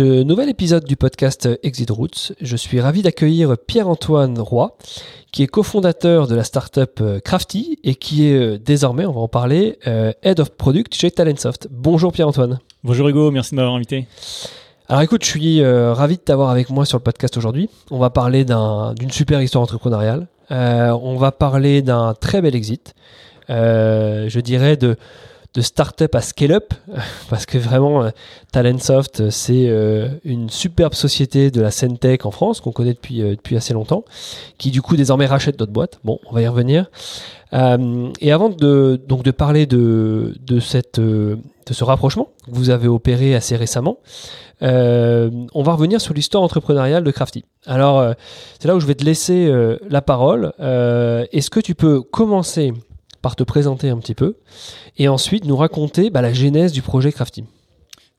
Ce nouvel épisode du podcast Exit Routes, je suis ravi d'accueillir Pierre-Antoine Roy, qui est cofondateur de la startup Crafty et qui est euh, désormais, on va en parler, euh, Head of Product chez Talentsoft. Bonjour Pierre-Antoine. Bonjour Hugo, merci de m'avoir invité. Alors écoute, je suis euh, ravi de t'avoir avec moi sur le podcast aujourd'hui. On va parler d'une super histoire entrepreneuriale. on va parler d'un très bel exit. je dirais de de start-up à scale-up, parce que vraiment, euh, Talentsoft, euh, c'est euh, une superbe société de la scène tech en France, qu'on connaît depuis, assez longtemps, qui du coup désormais rachète d'autres boîtes. Bon, on va y revenir. et avant de, donc de parler de, de, cette, de ce rapprochement que vous avez opéré assez récemment, on va revenir sur l'histoire entrepreneuriale de Crafty. Alors, c'est là où je vais te laisser la parole. Est-ce que tu peux commencer par te présenter un petit peu et ensuite nous raconter bah, la genèse du projet Crafty.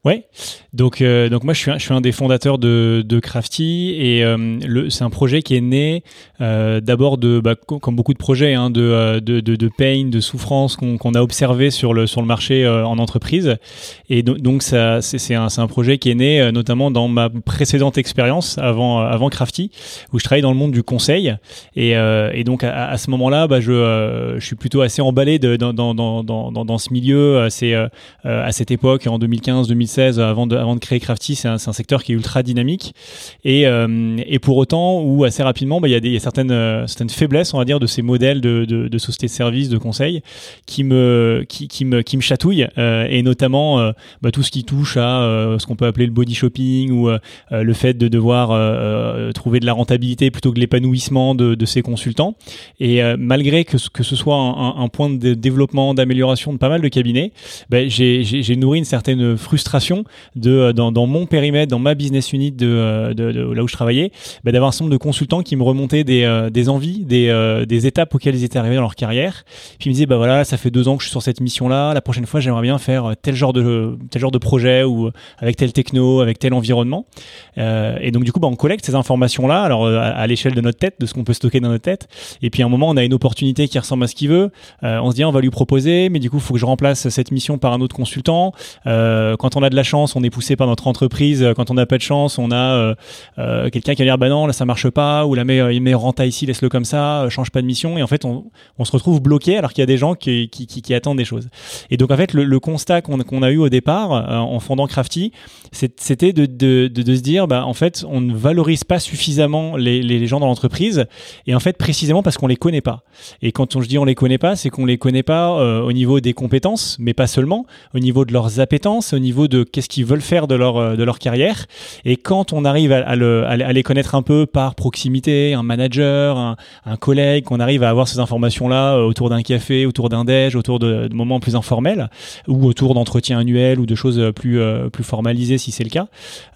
Ouais, donc euh, donc moi je suis un, je suis un des fondateurs de, de Crafty et euh, c'est un projet qui est né euh, d'abord de bah, comme beaucoup de projets hein, de, de, de, de pain, de souffrance qu'on qu'on a observé sur le sur le marché en entreprise. Et donc ça c'est un c'est un projet qui est né notamment dans ma précédente expérience avant avant Crafty où je travaillais dans le monde du conseil. Et, et donc à, ce moment-là bah, je je suis plutôt assez emballé dans, dans, dans, dans, dans ce milieu à cette époque en 2015 2016 avant de, avant de créer Crafty, c'est un, secteur qui est ultra dynamique. Et, euh, pour autant, ou assez rapidement, bah, il y a, euh, certaines faiblesses, on va dire, de ces modèles de, de, de services, de conseil, qui me, qui, chatouillent. Euh, et notamment, euh, bah, tout ce qui touche à euh, ce qu'on peut appeler le body shopping ou le fait de devoir trouver de la rentabilité plutôt que l'épanouissement de, de ces consultants. Et malgré que, ce soit un, un point de développement, d'amélioration de pas mal de cabinets, bah, j'ai nourri une certaine frustration de euh, dans, mon périmètre, dans ma business unit de, euh, là où je travaillais, bah, d'avoir un certain nombre de consultants qui me remontaient des, euh, envies, des, étapes auxquelles ils étaient arrivés dans leur carrière. Puis ils me disaient bah voilà, ça fait deux ans que je suis sur cette mission-là. La prochaine fois, j'aimerais bien faire tel genre de tel genre de projet ou avec tel techno, avec tel environnement. Et donc du coup, bah, on collecte ces informations-là, alors à, l'échelle de notre tête, de ce qu'on peut stocker dans notre tête. Et puis à un moment, on a une opportunité qui ressemble à ce qu'il veut. On se dit, on va lui proposer, mais du coup, il faut que je remplace cette mission par un autre consultant. Quand on a de la chance, on est poussé par notre entreprise. Quand on n'a pas de chance, on a euh, euh, quelqu'un qui va dire bah non, là ça marche pas, ou la meilleure, renta ici, laisse-le comme ça, euh, change pas de mission. Et en fait, on, se retrouve bloqué alors qu'il y a des gens qui, attendent des choses. Et donc en fait, le, constat qu'on a eu au départ en fondant Crafty, c'était de, se dire bah en fait, on ne valorise pas suffisamment les, les gens dans l'entreprise. Et en fait, précisément parce qu'on les connaît pas. Et quand on, je dis on les connaît pas, c'est qu'on les connaît pas au niveau des compétences, mais pas seulement, au niveau de leurs appétences, au niveau de qu'est-ce qu'ils veulent faire de leur, euh, de leur carrière. Et quand on arrive à, le, à, les connaître un peu par proximité, un manager, un, collègue, qu'on arrive à avoir ces informations-là euh, autour d'un café, autour d'un déj, autour de, moments plus informels, ou autour d'entretiens annuels ou de choses plus, euh, plus formalisées si c'est le cas,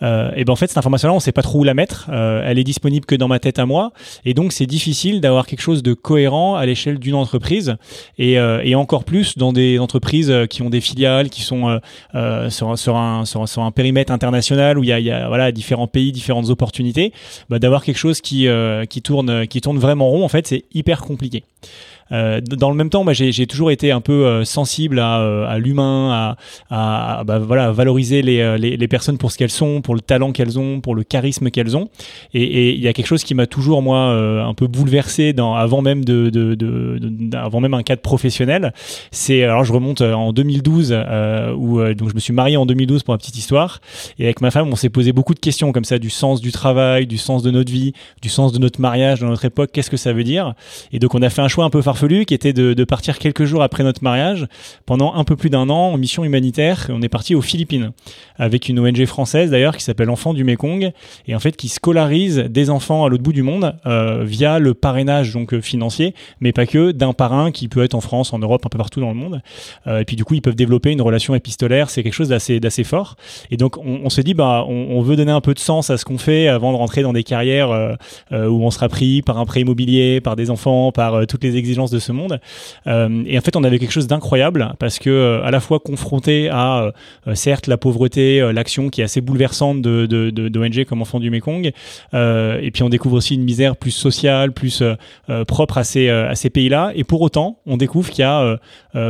euh, et ben en fait cette information-là on sait pas trop où la mettre. Euh, elle est disponible que dans ma tête à moi, et donc c'est difficile d'avoir quelque chose de cohérent à l'échelle d'une entreprise, et, et encore plus dans des entreprises qui ont des filiales, qui sont sur, sur sur, un périmètre international où il y a, voilà différents pays, différentes opportunités, bah, d'avoir quelque chose euh, qui tourne qui tourne vraiment rond en fait c'est hyper compliqué. Euh, dans le même temps, j'ai toujours été un peu euh, sensible à, euh, à l'humain, à, bah, valoriser les, personnes pour ce qu'elles sont, pour le talent qu'elles ont, pour le charisme qu'elles ont. Et il y a quelque chose qui m'a toujours moi un peu bouleversé avant même de, de, de, un cadre professionnel. C'est alors je remonte en 2012 où donc je me suis marié en 2012 pour la petite histoire et avec ma femme on s'est posé beaucoup de questions comme ça du sens du travail, du sens de notre vie, du sens de notre mariage dans notre époque. Qu'est-ce que ça veut dire? Et donc on a fait un choix un peu farfelu farfelu qui était de, partir quelques jours après notre mariage pendant un peu plus d'un an en mission humanitaire. On est parti aux Philippines avec une ONG française d'ailleurs qui s'appelle Enfants du Mekong et en fait qui scolarise des enfants à l'autre bout du monde euh, via le parrainage donc euh, financier, mais pas que, d'un parrain qui peut être en France, en Europe, un peu partout dans le monde. Euh, et puis du coup, ils peuvent développer une relation épistolaire. C'est quelque chose d'assez fort. Et donc on, on se dit bah on, veut donner un peu de sens à ce qu'on fait avant de rentrer dans des carrières où on sera pris par un prêt immobilier, par des enfants, par toutes les exigences de ce monde. et en fait, on avait quelque chose d'incroyable parce que à la fois confronté à certes la pauvreté, l'action qui est assez bouleversante de d'ONG comme Enfants du Mekong, et puis on découvre aussi une misère plus sociale, plus propre à ces à ces pays-là. Et pour autant, on découvre qu'il y a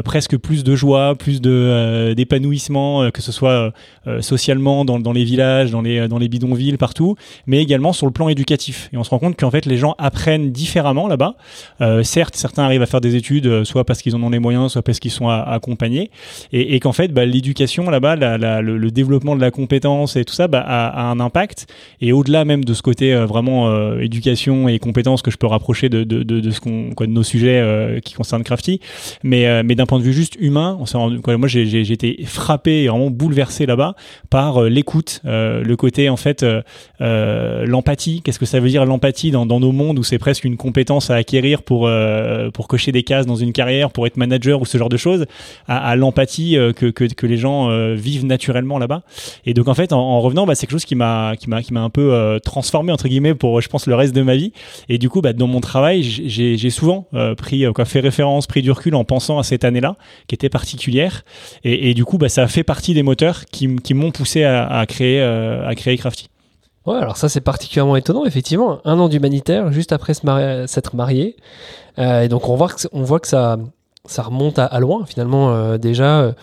presque plus de joie, plus de d'épanouissement, que ce soit socialement dans, dans les villages, dans les dans les bidonvilles, partout, mais également sur le plan éducatif. Et on se rend compte qu'en fait, les gens apprennent différemment là-bas. Euh, certes, certains arrivent à faire des études, euh, soit parce qu'ils en ont les moyens, soit parce qu'ils sont accompagnés, et, qu'en fait, bah, l'éducation là-bas, le, développement de la compétence et tout ça, bah, a, un impact. Et au-delà même de ce côté euh, vraiment éducation et compétences que je peux rapprocher de, de, de, ce qu'on, de nos sujets qui concernent Crafty, mais, mais d'un point de vue juste humain, moi j'ai, été frappé et vraiment bouleversé là-bas par l'écoute, le côté en fait l'empathie. Qu'est-ce que ça veut dire l'empathie dans, nos mondes où c'est presque une compétence à acquérir pour euh, pour cocher des cases dans une carrière, pour être manager ou ce genre de choses, à, l'empathie euh, que, que, que les gens euh, vivent naturellement là-bas. Et donc en fait, en, revenant, bah, c'est quelque chose qui m'a qui m'a qui m'a un peu transformé entre guillemets pour je pense le reste de ma vie. Et du coup, bah, dans mon travail, j'ai souvent pris quoi fait référence, pris du recul en pensant à cette année-là qui était particulière. Et, et, du coup, bah, ça fait partie des moteurs qui, qui m'ont poussé à, à créer à créer Crafty. Ouais, alors ça c'est particulièrement étonnant, effectivement. Un an d'humanitaire, juste après s'être marié. Euh, et donc on voit que, ça, remonte à, loin, finalement. Euh, déjà,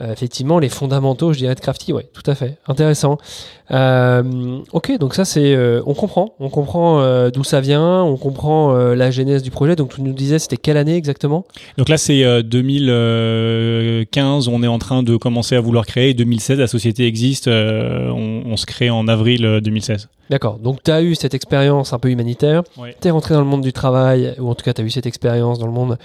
euh, effectivement, les fondamentaux, je dirais, de Crafty, ouais, tout à fait. Intéressant. Euh, ok, donc ça, c'est. Euh, on comprend. On comprend d'où ça vient, on comprend la genèse du projet. Donc, tu nous disais, c'était quelle année exactement? Donc là, c'est 2015, on est en train de commencer à vouloir créer. 2016, la société existe, on, on, se crée en avril 2016. D'accord, donc tu as eu cette expérience un peu humanitaire, tu es rentré dans le monde du travail, ou en tout cas tu as eu cette expérience dans le monde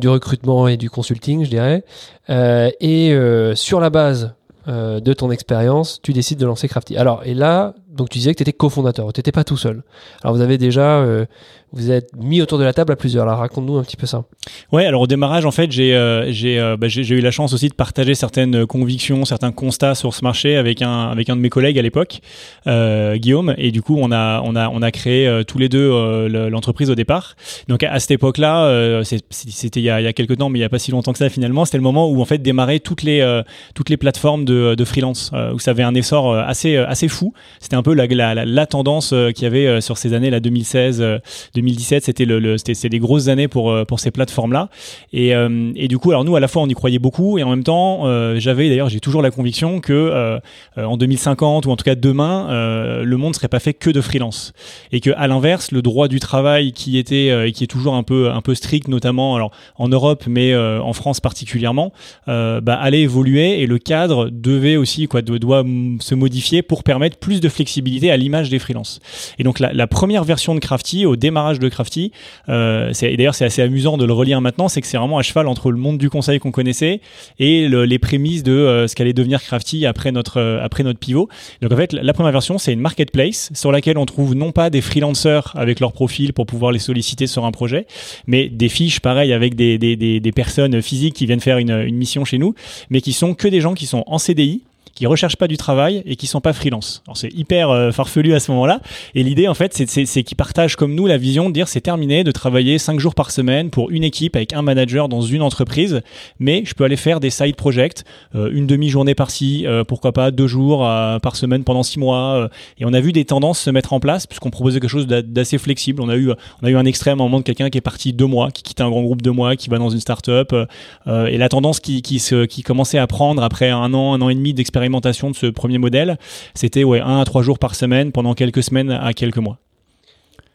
du recrutement et du consulting, je dirais, euh, et euh, sur la base euh, de ton expérience, tu décides de lancer Crafty. Alors, et là, donc tu disais que tu étais cofondateur, tu n'étais pas tout seul. Alors vous avez déjà, euh, vous êtes mis autour de la table à plusieurs. Là, raconte-nous un petit peu ça. Ouais, alors au démarrage, en fait, j'ai euh, euh, bah, j'ai eu la chance aussi de partager certaines convictions, certains constats sur ce marché avec un de mes collègues à l'époque, Guillaume, et du coup on a créé tous les deux l'entreprise au départ. Donc à, cette époque-là, c'était il y a quelques temps, mais il y a pas si longtemps que ça finalement. C'était le moment où en fait démarraient toutes les plateformes de, freelance où ça avait un essor assez fou. C'était un peu la, la, la tendance euh, qu'il y avait euh, sur ces années là 2016 2017 c'était le, le c'était des grosses années pour euh, pour ces plateformes là et, et du coup alors nous à la fois on y croyait beaucoup et en même temps j'avais d'ailleurs j'ai toujours la conviction que en 2050 ou en tout cas demain le monde serait pas fait que de freelance et que à l'inverse le droit du travail qui était et qui est toujours un peu un peu strict notamment alors en Europe mais en France particulièrement bah, allait évoluer et le cadre devait aussi quoi doit se modifier pour permettre plus de flexibilité à l'image des freelances. Et donc la, première version de Crafty, au démarrage de Crafty, euh, d'ailleurs c'est assez amusant de le relire maintenant, c'est que c'est vraiment à cheval entre le monde du conseil qu'on connaissait et les prémices de euh, ce qu'allait devenir Crafty après notre euh, après notre pivot. Donc en fait la, première version c'est une marketplace sur laquelle on trouve non pas des freelancers avec leur profil pour pouvoir les solliciter sur un projet, mais des fiches pareil avec des, des, des, des personnes physiques qui viennent faire une, une mission chez nous, mais qui sont que des gens qui sont en CDI qui recherchent pas du travail et qui sont pas freelance. Alors c'est hyper euh, farfelu à ce moment-là. Et l'idée en fait, c'est qu'ils partagent comme nous la vision de dire c'est terminé de travailler cinq jours par semaine pour une équipe avec un manager dans une entreprise, mais je peux aller faire des side projects, euh, une demi-journée par-ci, euh, pourquoi pas deux jours par semaine pendant six mois. et on a vu des tendances se mettre en place puisqu'on proposait quelque chose d'assez flexible. On a eu on a eu un extrême à un moment de quelqu'un qui est parti deux mois, qui quitte un grand groupe de mois, qui va dans une start-up. et la tendance qui qui, se, qui commençait à prendre après un an, un an et demi d'expérience de ce premier modèle, c'était ouais, 1 à 3 jours par semaine pendant quelques semaines à quelques mois.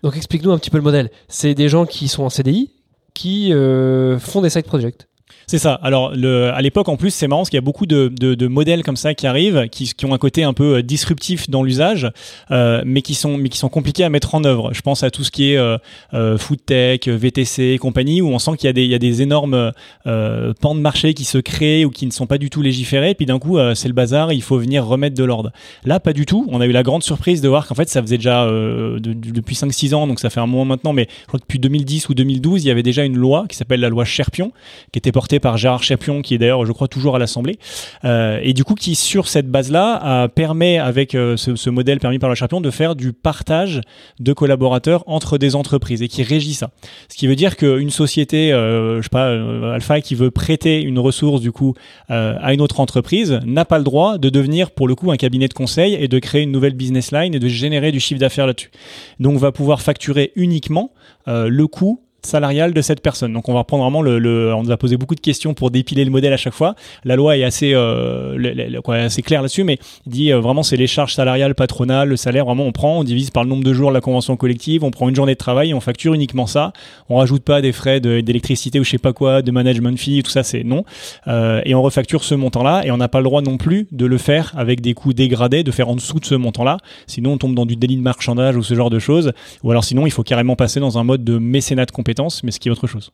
Donc explique-nous un petit peu le modèle. C'est des gens qui sont en CDI, qui euh, font des side projects. C'est ça. Alors, à l'époque, en plus, c'est marrant parce qu'il y a beaucoup de, modèles comme ça qui arrivent, qui, ont un côté un peu euh, disruptif dans l'usage, euh, mais qui sont mais qui sont compliqués à mettre en œuvre. Je pense à tout ce qui est euh, euh food tech, VTC et compagnie, où on sent qu'il y a des énormes pans de marché qui se créent ou qui ne sont pas du tout légiférés. Puis d'un coup, c'est le bazar, il faut venir remettre de l'ordre. Là, pas du tout. On a eu la grande surprise de voir qu'en fait, ça faisait déjà de, depuis 5-6 ans, donc ça fait un moment maintenant, mais je crois que depuis 2010 ou 2012, il y avait déjà une loi qui s'appelle la loi Cherpion, qui était portée par Gérard Chapion, qui est d'ailleurs, je crois, toujours à l'Assemblée, euh, et du coup, qui sur cette base-là permet, avec euh, ce, modèle permis par le Chapion, de faire du partage de collaborateurs entre des entreprises et qui régit ça. Ce qui veut dire qu'une société, euh, je sais pas, Alpha, qui veut prêter une ressource du coup à une autre entreprise, n'a pas le droit de devenir pour le coup un cabinet de conseil et de créer une nouvelle business line et de générer du chiffre d'affaires là-dessus. Donc, on va pouvoir facturer uniquement le coût salariale de cette personne. Donc on va reprendre vraiment le, on nous a posé beaucoup de questions pour dépiler le modèle à chaque fois. La loi est assez euh, quoi, assez claire là-dessus, mais dit euh, vraiment c'est les charges salariales patronales, le salaire vraiment on prend, on divise par le nombre de jours de la convention collective, on prend une journée de travail et on facture uniquement ça. On rajoute pas des frais d'électricité ou je sais pas quoi, de management fee, tout ça c'est non. Euh, et on refacture ce montant-là et on n'a pas le droit non plus de le faire avec des coûts dégradés, de faire en dessous de ce montant-là. Sinon on tombe dans du délit de marchandage ou ce genre de choses. Ou alors sinon il faut carrément passer dans un mode de mécénat de compétences mais ce qui est autre chose.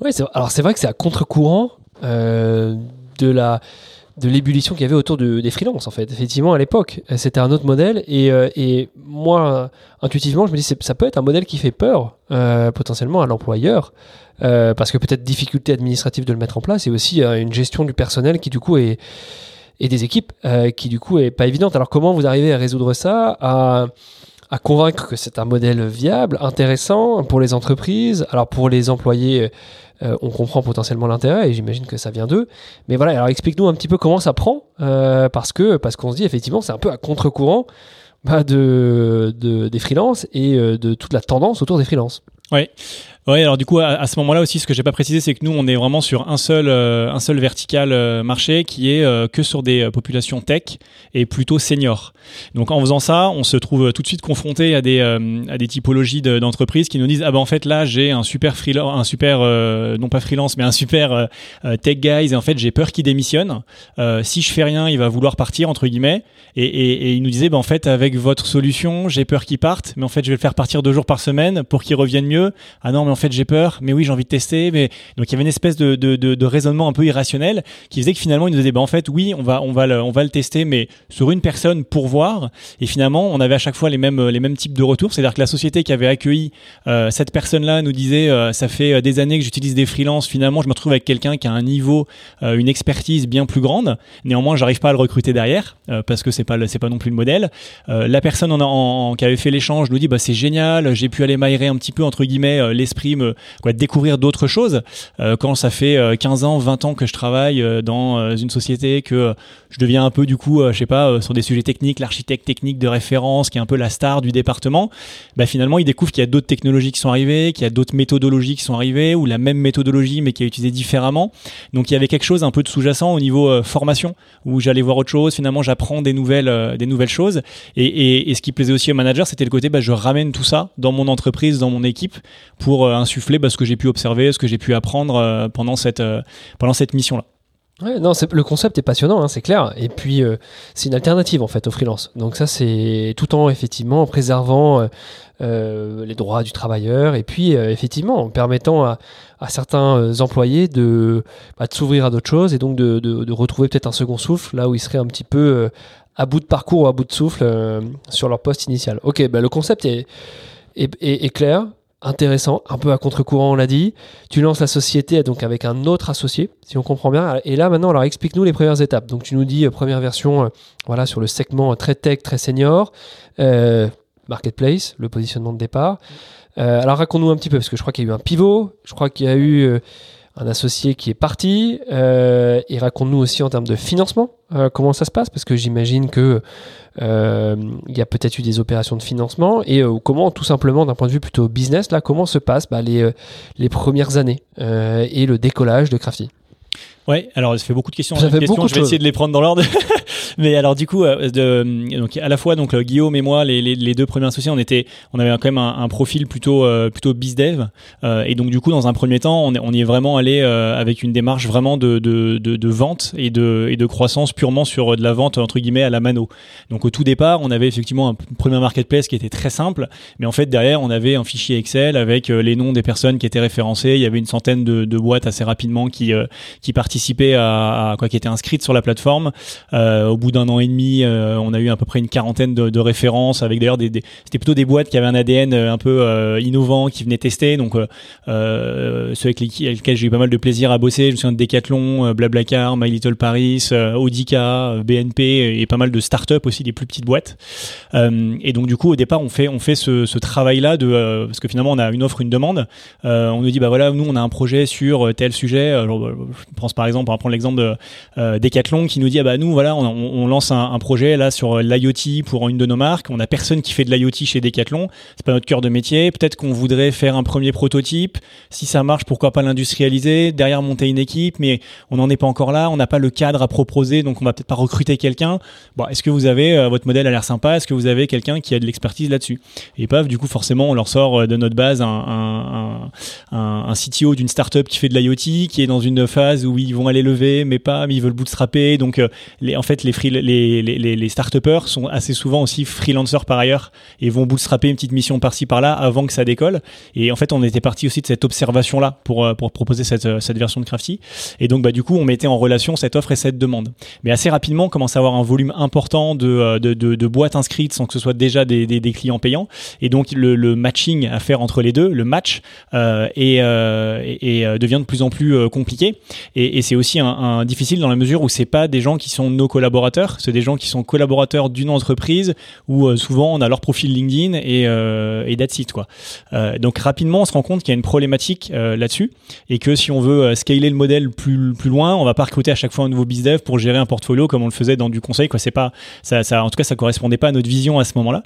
Ouais, alors c'est vrai que c'est à contre-courant euh, de la de l'ébullition qu'il y avait autour de, des freelances en fait. Effectivement, à l'époque, c'était un autre modèle et, euh, et, moi, intuitivement, je me dis ça peut être un modèle qui fait peur euh, potentiellement à l'employeur parce que peut-être difficulté administrative de le mettre en place et aussi une gestion du personnel qui du coup est et des équipes qui du coup est pas évidente. Alors comment vous arrivez à résoudre ça à convaincre que c'est un modèle viable, intéressant pour les entreprises. Alors pour les employés, euh, on comprend potentiellement l'intérêt et j'imagine que ça vient d'eux. Mais voilà, alors explique-nous un petit peu comment ça prend, euh, parce que parce qu'on se dit effectivement c'est un peu à contre-courant bah, de, de, des freelances et euh, de toute la tendance autour des freelances. Oui. Ouais, alors du coup, à, ce moment-là aussi, ce que j'ai pas précisé, c'est que nous, on est vraiment sur un seul, euh, un seul vertical euh, marché qui est euh, que sur des populations tech et plutôt seniors. Donc, en faisant ça, on se trouve tout de suite confronté à des, à des typologies d'entreprises qui nous disent ah ben en fait là, j'ai un super freelance, un super non pas freelance, mais un super tech guys et en fait j'ai peur qu'il démissionne. si je fais rien, il va vouloir partir entre guillemets. Et, il nous disait ben en fait avec votre solution, j'ai peur qu'il parte, mais en fait je vais le faire partir deux jours par semaine pour qu'il revienne mieux. Ah non, mais en fait j'ai peur, mais oui j'ai envie de tester. Mais donc il y avait une espèce de, raisonnement un peu irrationnel qui faisait que finalement il nous disait bah en fait oui on va on va le, on va le tester, mais sur une personne pour voir. Et finalement on avait à chaque fois les mêmes les mêmes types de retours, c'est-à-dire que la société qui avait accueilli euh, cette personne-là nous disait euh, ça fait euh, des années que j'utilise des freelances. Finalement je me retrouve avec quelqu'un qui a un niveau, une expertise bien plus grande. Néanmoins j'arrive pas à le recruter derrière parce que c'est pas c'est pas non plus le modèle. la personne qui avait fait l'échange nous dit bah c'est génial, j'ai pu aller m'aérer un petit peu entre guillemets l'esprit me quoi, découvrir d'autres choses. Euh, quand ça fait 15 euh, ans, 20 ans que je travaille euh, dans une société, que je deviens un peu du coup, je sais pas, sur des sujets techniques, l'architecte technique de référence, qui est un peu la star du département, bah, finalement, il découvre qu'il y a d'autres technologies qui sont arrivées, qu'il y a d'autres méthodologies qui sont arrivées, ou la même méthodologie mais qui est utilisée différemment. Donc il y avait quelque chose un peu de sous-jacent au niveau formation, où j'allais voir autre chose. Finalement, j'apprends des nouvelles, des nouvelles choses. Et, et, ce qui plaisait aussi au manager, c'était le côté, bah, je ramène tout ça dans mon entreprise, dans mon équipe, pour insuffler bah, ce que j'ai pu observer, ce que j'ai pu apprendre euh, pendant cette, euh, pendant cette mission-là. Non, le concept est passionnant, hein, c'est clair. Et puis, euh, c'est une alternative en fait au freelance. Donc ça, c'est tout en effectivement préservant les droits du travailleur et puis effectivement en permettant à, certains employés de, bah, de s'ouvrir à d'autres choses et donc de, retrouver peut-être un second souffle là où ils seraient un petit peu à bout de parcours ou à bout de souffle sur leur poste initial. Ok, bah, le concept est clair intéressant, un peu à contre-courant, on l'a dit. Tu lances la société donc avec un autre associé, si on comprend bien. Et là, maintenant, alors explique-nous les premières étapes. Donc, tu nous dis euh, première version, euh, voilà, sur le segment très tech, très senior, euh, marketplace, le positionnement de départ. alors, raconte-nous un petit peu, parce que je crois qu'il y a eu un pivot, je crois qu'il y a eu un associé qui est parti. Euh, et raconte-nous aussi en termes de financement, euh, comment ça se passe, parce que j'imagine que euh, il y a peut-être eu des opérations de financement et comment, tout simplement, d'un point de vue plutôt business, là, comment se passent bah, les, les premières années et le décollage de Crafty? Ouais, alors ça fait beaucoup de questions. Ça fait questions, beaucoup je vais essayer de les prendre dans l'ordre. Mais alors du coup, euh, de, donc à la fois donc Guillaume et moi, les, les, les, deux premiers associés, on était, on avait quand même un, un profil plutôt euh, plutôt bizdev. Euh, et donc du coup, dans un premier temps, on, on y est vraiment allé euh, avec une démarche vraiment de, de, de, de, vente et de et de croissance purement sur de la vente entre guillemets à la mano. Donc au tout départ, on avait effectivement un premier marketplace qui était très simple, mais en fait derrière, on avait un fichier Excel avec les noms des personnes qui étaient référencées. Il y avait une centaine de, de boîtes assez rapidement qui qui à, quoi, qui étaient inscrites sur la plateforme. Euh, au bout d'un an et demi, euh, on a eu à peu près une quarantaine de, références avec d'ailleurs des, c'était plutôt des boîtes qui avaient un ADN euh, un peu innovant, qui venaient tester. Donc ceux avec, lesquels j'ai eu pas mal de plaisir à bosser. Je me souviens de Decathlon, Blablacar, My Little Paris, Audica, BNP et pas mal de startups aussi, des plus petites boîtes. et donc du coup, au départ, on fait on fait ce, ce travail-là de parce que finalement, on a une offre, une demande. on nous dit bah voilà, nous on a un projet sur tel sujet. Alors, je pense par exemple, on va prendre l'exemple de euh, Decathlon qui nous dit ah bah nous voilà on, lance un, projet là sur l'IoT pour une de nos marques. On a personne qui fait de l'IoT chez Decathlon. C'est pas notre cœur de métier. Peut-être qu'on voudrait faire un premier prototype. Si ça marche, pourquoi pas l'industrialiser Derrière monter une équipe, mais on n'en est pas encore là. On n'a pas le cadre à proposer, donc on va peut-être pas recruter quelqu'un. Bon, est-ce que vous avez euh, votre modèle a l'air sympa? Est-ce que vous avez quelqu'un qui a de l'expertise là-dessus? Et paf, du coup forcément on leur sort euh, de notre base un, un, un, CTO d'une startup qui fait de l'IoT, qui est dans une phase où ils vont aller lever, mais pas, mais ils veulent bootstrapper. Donc, euh, en fait, les, free, les, les, les start sont assez souvent aussi freelancers par ailleurs et vont bootstrapper une petite mission par-ci par-là avant que ça décolle. Et en fait, on était parti aussi de cette observation-là pour, euh, pour proposer cette, euh, cette version de Crafty. Et donc, bah, du coup, on mettait en relation cette offre et cette demande. Mais assez rapidement, on commence à avoir un volume important de, de, de, boîtes inscrites sans que ce soit déjà des, des, clients payants. Et donc, le, le, matching à faire entre les deux, le match, euh, et, devient de plus en plus compliqué. Et, et c'est aussi un, difficile dans la mesure où c'est pas des gens qui sont nos collaborateurs, c'est des gens qui sont collaborateurs d'une entreprise où euh, souvent on a leur profil LinkedIn et, euh, et that's quoi. Euh, donc rapidement on se rend compte qu'il y a une problématique euh, là-dessus et que si on veut scaler le modèle plus plus loin, on va pas recruter à chaque fois un nouveau bizdev pour gérer un portfolio comme on le faisait dans du conseil quoi. C'est pas ça, en tout cas ça correspondait pas à notre vision à ce moment-là.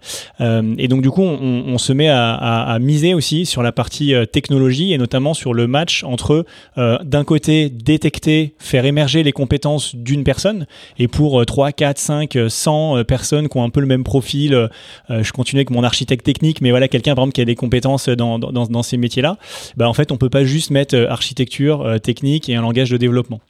et donc du coup on, se met à, miser aussi sur la partie technologie et notamment sur le match entre d'un côté détecter, faire émerger les compétences d'une personne. Et pour 3, 4, 5, 100 personnes qui ont un peu le même profil, euh, je continue avec mon architecte technique, mais voilà, quelqu'un par exemple qui a des compétences dans, dans, ces métiers-là, bah, en fait, on peut pas juste mettre euh, architecture euh, technique et un langage de développement.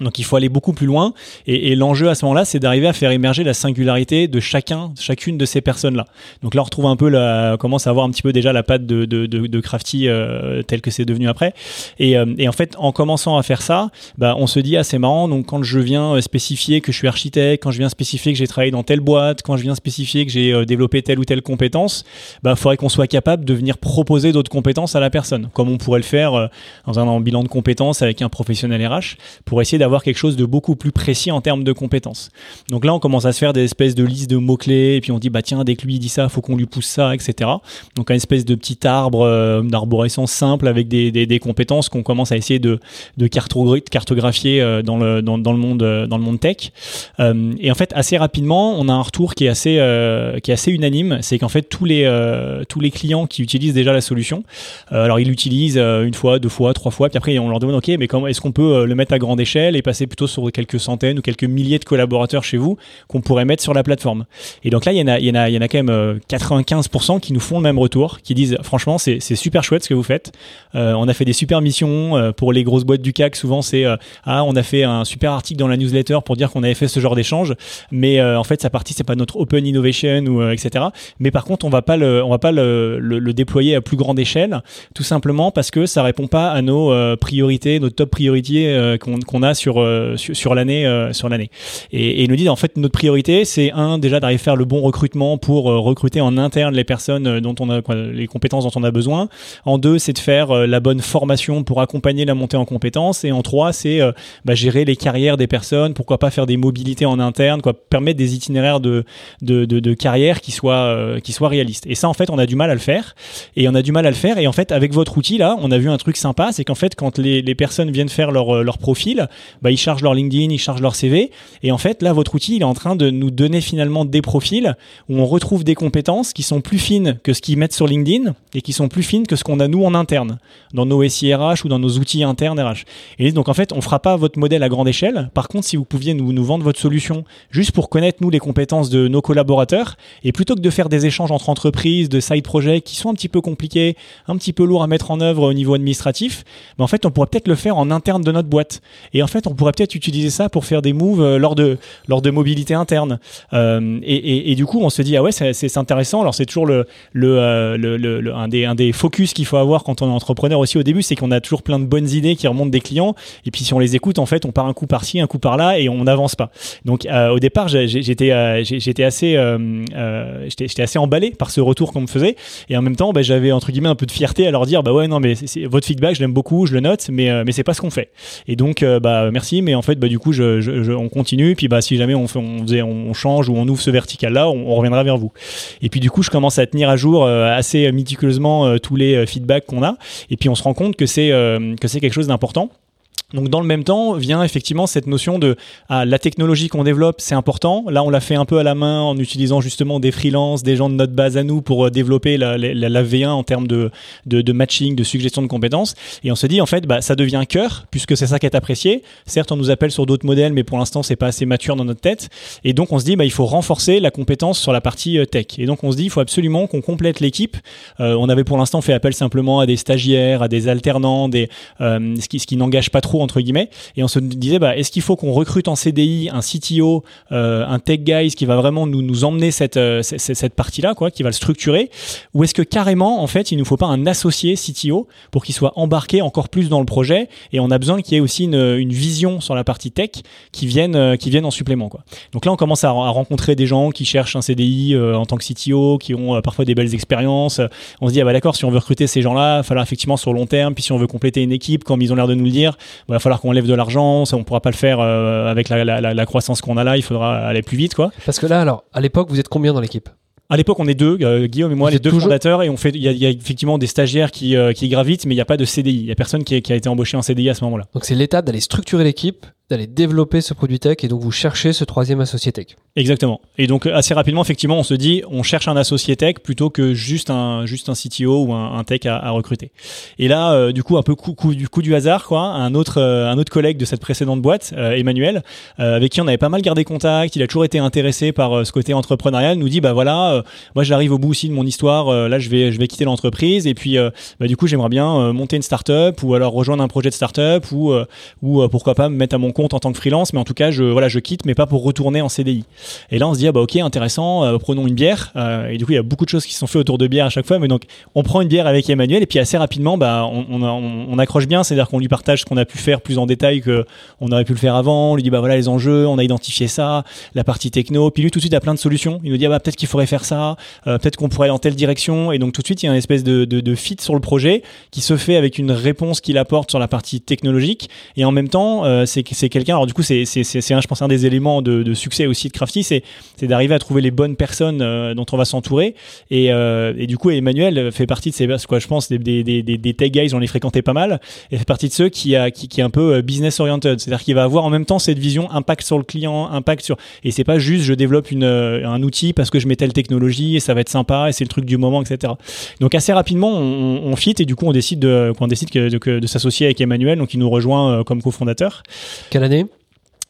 Donc il faut aller beaucoup plus loin et, l'enjeu à ce moment-là, c'est d'arriver à faire émerger la singularité de chacun, chacune de ces personnes-là. Donc là, on retrouve un peu la, commence à avoir un petit peu déjà la patte de, de, de, Crafty euh, telle que c'est devenu après. Et, euh, et, en fait, en commençant à faire ça, bah, on se dit ah c'est marrant. Donc quand je viens euh, spécifier que je suis architecte, quand je viens spécifier que j'ai travaillé dans telle boîte, quand je viens spécifier que j'ai euh, développé telle ou telle compétence, bah faudrait qu'on soit capable de venir proposer d'autres compétences à la personne, comme on pourrait le faire dans un bilan de compétences avec un professionnel RH, pour essayer d'avoir quelque chose de beaucoup plus précis en termes de compétences. Donc là, on commence à se faire des espèces de listes de mots-clés, et puis on dit, bah tiens, dès que lui dit ça, faut qu'on lui pousse ça, etc. Donc une espèce de petit arbre euh, d'arborescence simple avec des, des, compétences qu'on commence à essayer de, de cartographier euh, dans, le, dans, dans, le monde, euh, dans le monde tech. Et en fait, assez rapidement, on a un retour qui est assez, qui est assez unanime, c'est qu'en fait, tous les, tous les clients qui utilisent déjà la solution, alors ils l'utilisent une fois, deux fois, trois fois, puis après on leur demande, ok, mais comment est-ce qu'on peut le mettre à grande échelle? Et passer plutôt sur quelques centaines ou quelques milliers de collaborateurs chez vous qu'on pourrait mettre sur la plateforme. Et donc là, il y en a, il y en a, il y en a quand même 95% qui nous font le même retour, qui disent franchement, c'est super chouette ce que vous faites. Euh, on a fait des super missions euh, pour les grosses boîtes du CAC. Souvent, c'est euh, ah, on a fait un super article dans la newsletter pour dire qu'on avait fait ce genre d'échange, mais en fait, sa partie, c'est pas notre open innovation ou etc. Mais par contre, on va pas le, on va pas le, déployer à plus grande échelle, tout simplement parce que ça répond pas à nos priorités, nos top priorités qu'on qu a sur sur, sur l'année euh, sur l'année. Et, et, nous disent en fait notre priorité c'est un déjà d'arriver à faire le bon recrutement pour euh, recruter en interne les personnes euh, dont on a les compétences dont on a besoin. En deux c'est de faire euh, la bonne formation pour accompagner la montée en compétences. Et en trois c'est euh, bah, gérer les carrières des personnes. Pourquoi pas faire des mobilités en interne, quoi permettre des itinéraires de de, de, de carrière qui soient qui soient réalistes. Et ça en fait on a du mal à le faire et on a du mal à le faire. Et en fait avec votre outil là on a vu un truc sympa c'est qu'en fait quand les, les personnes viennent faire leur leur profil bah, ils chargent leur LinkedIn, ils chargent leur CV. Et en fait, là, votre outil, il est en train de nous donner finalement des profils où on retrouve des compétences qui sont plus fines que ce qu'ils mettent sur LinkedIn et qui sont plus fines que ce qu'on a nous en interne, dans nos SIRH ou dans nos outils internes RH. Et donc, en fait, on fera pas votre modèle à grande échelle. Par contre, si vous pouviez nous, nous vendre votre solution juste pour connaître, nous, les compétences de nos collaborateurs, et plutôt que de faire des échanges entre entreprises, de side projects qui sont un petit peu compliqués, un petit peu lourds à mettre en œuvre au niveau administratif, ben en fait, on pourrait peut-être le faire en interne de notre boîte. Et en fait, on pourrait peut-être utiliser ça pour faire des moves euh, lors de, lors de mobilité interne. Euh, et, du coup, on se dit, ah ouais, c'est intéressant. Alors, c'est toujours le, le, euh, le, le, un, des, un des focus qu'il faut avoir quand on est entrepreneur aussi au début, c'est qu'on a toujours plein de bonnes idées qui remontent des clients. Et puis, si on les écoute, en fait, on part un coup par-ci, un coup par-là et on n'avance pas. Donc, euh, au départ, j'étais j'étais assez, j'étais assez emballé par ce retour qu'on me faisait. Et en même temps, bah, j'avais entre guillemets un peu de fierté à leur dire, bah ouais, non, mais votre feedback, je l'aime beaucoup, je le note, mais, mais c'est pas ce qu'on fait. Et donc, bah merci, mais en fait, bah, du coup, on continue. Puis, bah, si jamais on, faisait, on change ou on ouvre ce vertical-là, on, on, reviendra vers vous. Et puis, du coup, je commence à tenir à jour euh, assez méticuleusement euh, tous les euh, feedbacks qu'on a. Et puis, on se rend compte que c'est que c'est quelque chose d'important. Donc dans le même temps vient effectivement cette notion de ah, la technologie qu'on développe, c'est important. Là, on l'a fait un peu à la main en utilisant justement des freelances, des gens de notre base à nous pour euh, développer la, la, la V1 en termes de, de, matching, de suggestion de compétences. Et on se dit en fait, bah, ça devient cœur puisque c'est ça qui est apprécié. Certes, on nous appelle sur d'autres modèles, mais pour l'instant, c'est pas assez mature dans notre tête. Et donc on se dit, bah, il faut renforcer la compétence sur la partie euh, tech. Et donc on se dit, il faut absolument qu'on complète l'équipe. Euh, on avait pour l'instant fait appel simplement à des stagiaires, à des alternants, des ce qui, ce qui n'engage pas trop entre guillemets. Et on se disait, bah, est-ce qu'il faut qu'on recrute en CDI un CTO, euh, un tech guys qui va vraiment nous, nous emmener cette, euh, cette, partie-là, quoi, qui va le structurer, ou est-ce que carrément, en fait, il nous faut pas un associé CTO pour qu'il soit embarqué encore plus dans le projet et on a besoin qu'il y ait aussi une, une, vision sur la partie tech qui vienne, euh, qui vienne en supplément, quoi. Donc là, on commence à, rencontrer des gens qui cherchent un CDI en tant que CTO, qui ont parfois des belles expériences. On se dit, ah bah d'accord, si on veut recruter ces gens-là, il falloir effectivement sur long terme, puis si on veut compléter une équipe, comme ils ont l'air de nous le dire, va falloir qu'on lève de l'argent, ça on pourra pas le faire euh, avec la, la, la, croissance qu'on a là, il faudra aller plus vite quoi. Parce que là alors, à l'époque, vous êtes combien dans l'équipe? À l'époque, on est deux, euh, Guillaume et moi, vous les deux toujours... fondateurs, et on fait. Il y, y, a effectivement des stagiaires qui, euh, qui gravitent, mais il n'y a pas de CDI. Il y a personne qui, qui, a été embauché en CDI à ce moment-là. Donc c'est l'étape d'aller structurer l'équipe, d'aller développer ce produit tech et donc vous cherchez ce troisième associé tech. Exactement. Et donc assez rapidement, effectivement, on se dit, on cherche un associé tech plutôt que juste un juste un CTO ou un, tech à, recruter. Et là, euh, du coup, un peu coup, du coup du hasard, quoi. Un autre euh, un autre collègue de cette précédente boîte, euh, Emmanuel, euh, avec qui on avait pas mal gardé contact, il a toujours été intéressé par euh, ce côté entrepreneurial, nous dit, bah voilà, moi j'arrive au bout aussi de mon histoire. là, je vais je vais quitter l'entreprise et puis bah, du coup, j'aimerais bien monter une startup ou alors rejoindre un projet de startup ou ou pourquoi pas me mettre à mon compte en tant que freelance, mais en tout cas, je, voilà, je quitte, mais pas pour retourner en CDI. Et là, on se dit, ah bah ok, intéressant, euh, prenons une bière. Euh, et du coup, il y a beaucoup de choses qui sont faites autour de bière à chaque fois, mais donc on prend une bière avec Emmanuel, et puis assez rapidement, bah, on, on, accroche bien, c'est-à-dire qu'on lui partage ce qu'on a pu faire plus en détail que on aurait pu le faire avant. On lui dit, bah voilà les enjeux, on a identifié ça, la partie techno. Puis lui, tout de suite, a plein de solutions. Il nous dit, ah bah peut-être qu'il faudrait faire ça, euh, peut-être qu'on pourrait aller en telle direction. Et donc tout de suite, il y a une espèce de, de, fit sur le projet qui se fait avec une réponse qu'il apporte sur la partie technologique. Et en même temps, euh, c'est quelqu'un. Alors du coup, c'est un, je pense, un des éléments de, de succès aussi de Crafty, c'est, d'arriver à trouver les bonnes personnes euh, dont on va s'entourer. Et, euh, et, du coup, Emmanuel fait partie de ces, quoi, je pense, des, des, des, des tech guys, on les fréquentait pas mal, et fait partie de ceux qui, a, qui, qui est un peu euh, business oriented, c'est-à-dire qu'il va avoir en même temps cette vision impact sur le client, impact sur, et c'est pas juste je développe une, un outil parce que je mets telle technologie et ça va être sympa et c'est le truc du moment, etc. Donc assez rapidement, on, on fit et du coup, on décide de, décide que, de, de s'associer avec Emmanuel, donc il nous rejoint comme cofondateur. Quelle année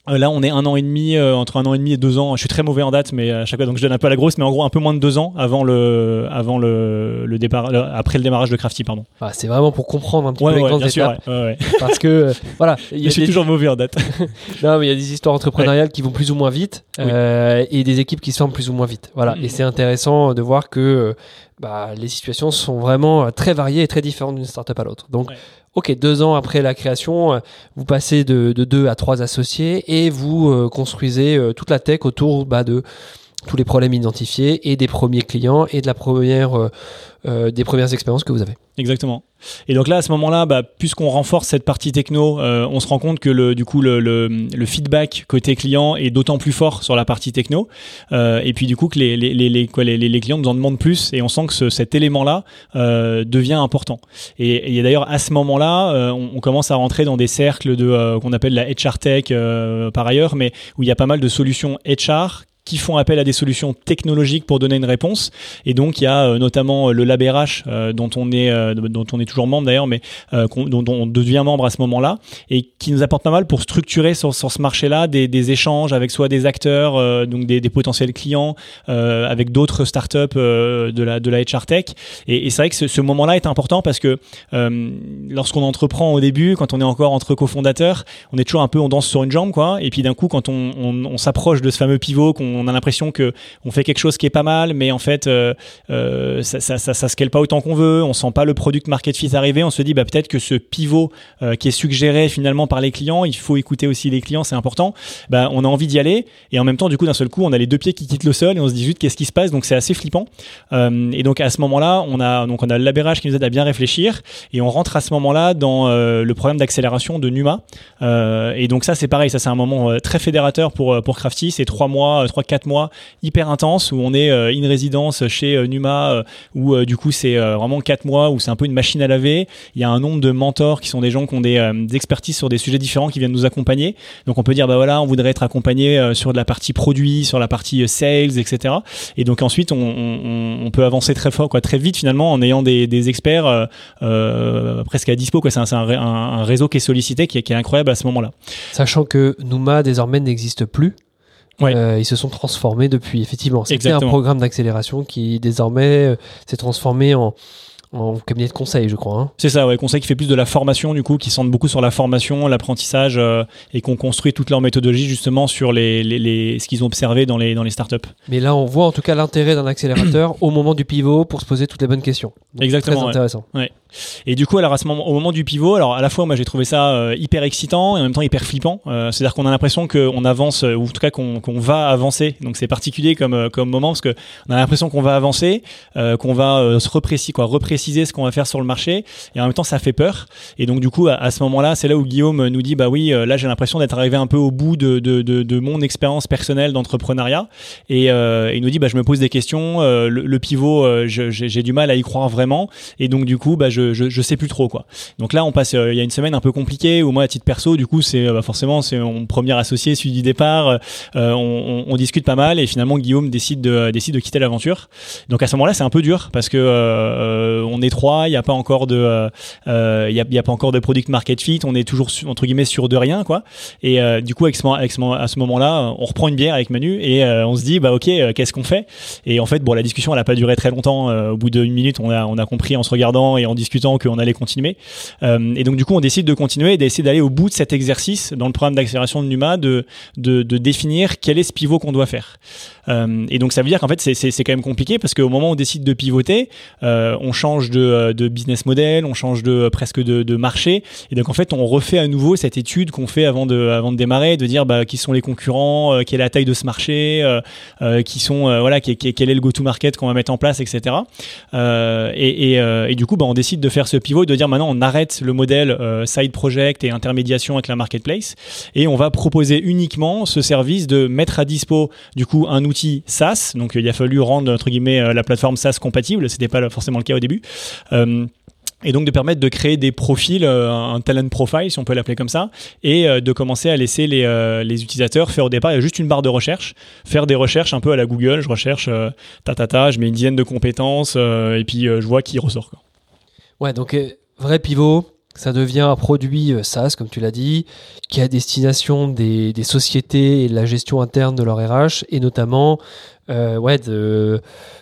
euh, là, on est un an et demi, euh, entre un an et demi et deux ans. Je suis très mauvais en date, mais à chaque fois, donc je donne un peu à la grosse, mais en gros un peu moins de deux ans avant le, avant le, le départ, le, après le démarrage de Crafty, pardon. Ah, c'est vraiment pour comprendre un petit ouais, peu les grandes bien étapes. Sûr, ouais, Parce que euh, voilà, je suis des... toujours mauvais en date. non, mais il y a des histoires entrepreneuriales qui vont plus ou moins vite euh, et des équipes qui se forment plus ou moins vite. Voilà, Mm. et c'est intéressant de voir que bah, les situations sont vraiment très variées et très différentes d'une startup à l'autre. Donc Ok, deux ans après la création, vous passez de, de deux à trois associés et vous euh, construisez euh, toute la tech autour bah, de tous les problèmes identifiés et des premiers clients et de la première, euh, euh, des premières expériences que vous avez. Exactement. Et donc là, à ce moment-là, bah, puisqu'on renforce cette partie techno, euh, on se rend compte que le, du coup, le, le, le feedback côté client est d'autant plus fort sur la partie techno. Euh, et puis du coup, que les, les, les, les, les, clients nous en demandent plus et on sent que ce, cet élément-là euh, devient important. Et, et d'ailleurs, à ce moment-là, euh, on, on, commence à rentrer dans des cercles de euh, qu'on appelle la HR Tech par ailleurs, mais où il y a pas mal de solutions HR qui font appel à des solutions technologiques pour donner une réponse. Et donc il y a euh, notamment euh, le Lab RH euh, dont on est dont on est toujours membre d'ailleurs, mais dont, on devient membre à ce moment-là et qui nous apporte pas mal pour structurer sur, sur ce marché-là des, des, échanges avec soit des acteurs, donc des, des, potentiels clients, avec d'autres startups de la de la HR tech. Et, et c'est vrai que ce, ce moment-là est important parce que lorsqu'on entreprend au début, quand on est encore entre cofondateurs, on est toujours un peu on danse sur une jambe quoi. Et puis d'un coup, quand on, on, on s'approche de ce fameux pivot qu'on on a l'impression que on fait quelque chose qui est pas mal, mais en fait, euh, euh, ça, ça, ça, ça, scale pas autant qu'on veut. On sent pas le product market fit arriver. On se dit, bah peut-être que ce pivot euh, qui est suggéré finalement par les clients, il faut écouter aussi les clients, c'est important. Bah, on a envie d'y aller, et en même temps, du coup, d'un seul coup, on a les deux pieds qui quittent le sol et on se dit juste qu'est-ce qui se passe? Donc c'est assez flippant. et donc à ce moment-là, on a donc on a le labérage qui nous aide à bien réfléchir, et on rentre à ce moment-là dans le programme d'accélération de Numa. et donc ça, c'est pareil, ça c'est un moment très fédérateur pour pour Crafty. C'est trois mois, trois quatre mois hyper intense où on est euh, in résidence chez euh, Numa euh, où du coup c'est vraiment quatre mois où c'est un peu une machine à laver. Il y a un nombre de mentors qui sont des gens qui ont des, expertises sur des sujets différents qui viennent nous accompagner. Donc on peut dire bah voilà on voudrait être accompagné sur de la partie produit, sur la partie sales, etc. Et donc ensuite on, peut avancer très fort quoi, très vite finalement en ayant des, experts presque à dispo quoi. C'est un, réseau qui est sollicité qui est incroyable à ce moment-là. Sachant que Numa désormais n'existe plus. Ouais. Euh, ils se sont transformés depuis, effectivement. C'était un programme d'accélération qui désormais euh, s'est transformé en, en cabinet de conseil, je crois. Hein. C'est ça, ouais, conseil qui fait plus de la formation, du coup, qui centre beaucoup sur la formation, l'apprentissage, euh, et qu'on construit toute leur méthodologie justement sur les, les, les ce qu'ils ont observé dans les, dans les startups. Mais là, on voit en tout cas l'intérêt d'un accélérateur au moment du pivot pour se poser toutes les bonnes questions. Donc, Exactement. Très intéressant. Ouais. Et du coup, alors à ce moment, au moment du pivot, alors à la fois, moi j'ai trouvé ça euh, hyper excitant et en même temps hyper flippant. Euh, C'est-à-dire qu'on a l'impression qu'on avance, ou en tout cas qu'on qu'on va avancer. Donc c'est particulier comme, comme moment parce que on a l'impression qu'on va avancer, qu'on va se repréciser, quoi, repréciser ce qu'on va faire sur le marché. Et en même temps ça fait peur. Et donc du coup à, ce moment-là c'est là où Guillaume nous dit bah oui euh, là j'ai l'impression d'être arrivé un peu au bout de, de, de, mon expérience personnelle d'entrepreneuriat. Et euh, il nous dit bah je me pose des questions. Euh, le, pivot j'ai du mal à y croire vraiment. Et donc du coup bah je, je, sais plus trop quoi. Donc là on passe il y a une semaine un peu compliquée où moi à titre perso du coup c'est bah, forcément c'est mon premier associé celui du départ. On, discute pas mal et finalement Guillaume décide de décide de quitter l'aventure. Donc à ce moment-là c'est un peu dur parce que on est trois il n'y a pas encore de, euh, euh, il y, a, a, pas encore de product market fit. On est toujours entre guillemets sûr de rien, quoi. Et euh, du coup, à ce moment-là, on reprend une bière avec Manu et on se dit, bah ok, qu'est-ce qu'on fait? Et en fait, bon, la discussion, elle a pas duré très longtemps. au bout d'une minute, on a, on a compris en se regardant et en discutant qu'on allait continuer. et donc, du coup, on décide de continuer et d'essayer d'aller au bout de cet exercice dans le programme d'accélération de Numa, de, de, de définir quel est ce pivot qu'on doit faire. Et donc, ça veut dire qu'en fait, c'est quand même compliqué parce qu'au moment où on décide de pivoter, on change de, de business model, on change de euh, presque de, de, marché, et donc en fait on refait à nouveau cette étude qu'on fait avant de avant de démarrer, de dire bah, qui sont les concurrents, euh, quelle est la taille de ce marché, euh, euh qui sont voilà quel est le go-to-market qu'on va mettre en place, etc. et, et, et, du coup bah, on décide de faire ce pivot, de dire maintenant on arrête le modèle side project et intermédiation avec la marketplace, et on va proposer uniquement ce service de mettre à dispo du coup un outil SaaS. Donc il a fallu rendre entre guillemets la plateforme SaaS compatible, c'était pas forcément le cas au début. Euh, et donc de permettre de créer des profils, euh, un talent profile si on peut l'appeler comme ça, et euh, de commencer à laisser les, euh, utilisateurs faire au départ, juste une barre de recherche, faire des recherches un peu à la Google, je recherche ta ta ta, je mets une dizaine de compétences et puis je vois qui ressort. Quoi. Ouais, donc vrai pivot, ça devient un produit SaaS, comme tu l'as dit, qui est à destination des, sociétés et de la gestion interne de leur RH, et notamment euh, ouais, de,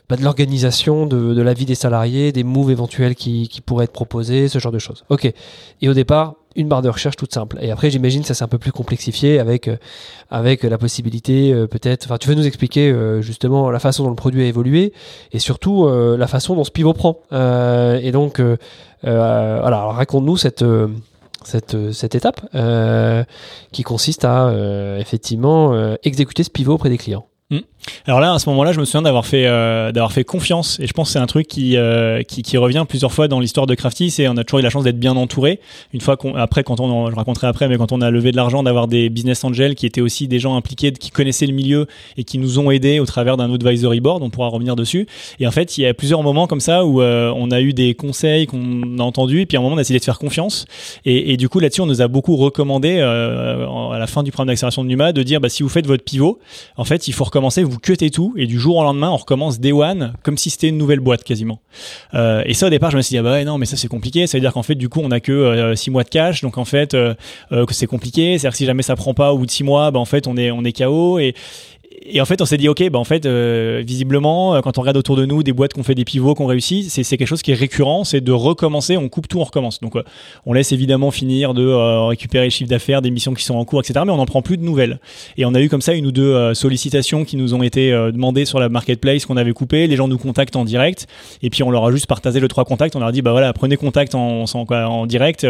bah, l'organisation de, de, la vie des salariés, des moves éventuels qui, qui, pourraient être proposés, ce genre de choses. Ok. Et au départ, une barre de recherche toute simple. Et après, j'imagine ça c'est un peu plus complexifié avec euh, avec la possibilité euh, peut-être. Enfin, tu veux nous expliquer euh, justement la façon dont le produit a évolué et surtout la façon dont ce pivot prend. et donc, voilà, raconte-nous cette cette, cette étape qui consiste à effectivement exécuter ce pivot auprès des clients. Hmm. Alors là, à ce moment-là, je me souviens d'avoir fait, euh, fait confiance. Et je pense que c'est un truc qui, euh, qui, qui, revient plusieurs fois dans l'histoire de Crafty. C'est on a toujours eu la chance d'être bien entouré. Une fois qu'on, après, quand on, je raconterai après, mais quand on a levé de l'argent, d'avoir des business angels qui étaient aussi des gens impliqués, qui connaissaient le milieu et qui nous ont aidés au travers d'un advisory board. On pourra revenir dessus. Et en fait, il y a plusieurs moments comme ça où euh, on a eu des conseils qu'on a entendus. Et puis à un moment, on a essayé de faire confiance. Et, et du coup, là-dessus, on nous a beaucoup recommandé à la fin du programme d'accélération de Numa de dire, bah, si vous faites votre pivot, en fait, il faut recommencer, vous cuttez tout et du jour au lendemain, on recommence day one comme si c'était une nouvelle boîte quasiment. Euh, et ça, au départ, je me suis dit, ah bah non, mais ça c'est compliqué. Ça veut dire qu'en fait, du coup, on a que 6 euh, mois de cash, donc en fait, euh, que c'est compliqué. C'est-à-dire que si jamais ça prend pas au bout de 6 mois, bah en fait, on est, on est KO. Et, et en fait, on s'est dit, ok, bah en fait, euh, visiblement, euh, quand on regarde autour de nous des boîtes qu'on fait des pivots, qu'on réussit, c'est, quelque chose qui est récurrent, c'est de recommencer, on coupe tout, on recommence. Donc, euh, on laisse évidemment finir de récupérer les chiffres d'affaires, des missions qui sont en cours, etc. Mais on n'en prend plus de nouvelles. Et on a eu comme ça une ou deux sollicitations qui nous ont été demandées sur la marketplace qu'on avait coupé. Les gens nous contactent en direct, et puis on leur a juste partagé le trois contacts. On leur a dit, bah voilà, prenez contact en, en, direct,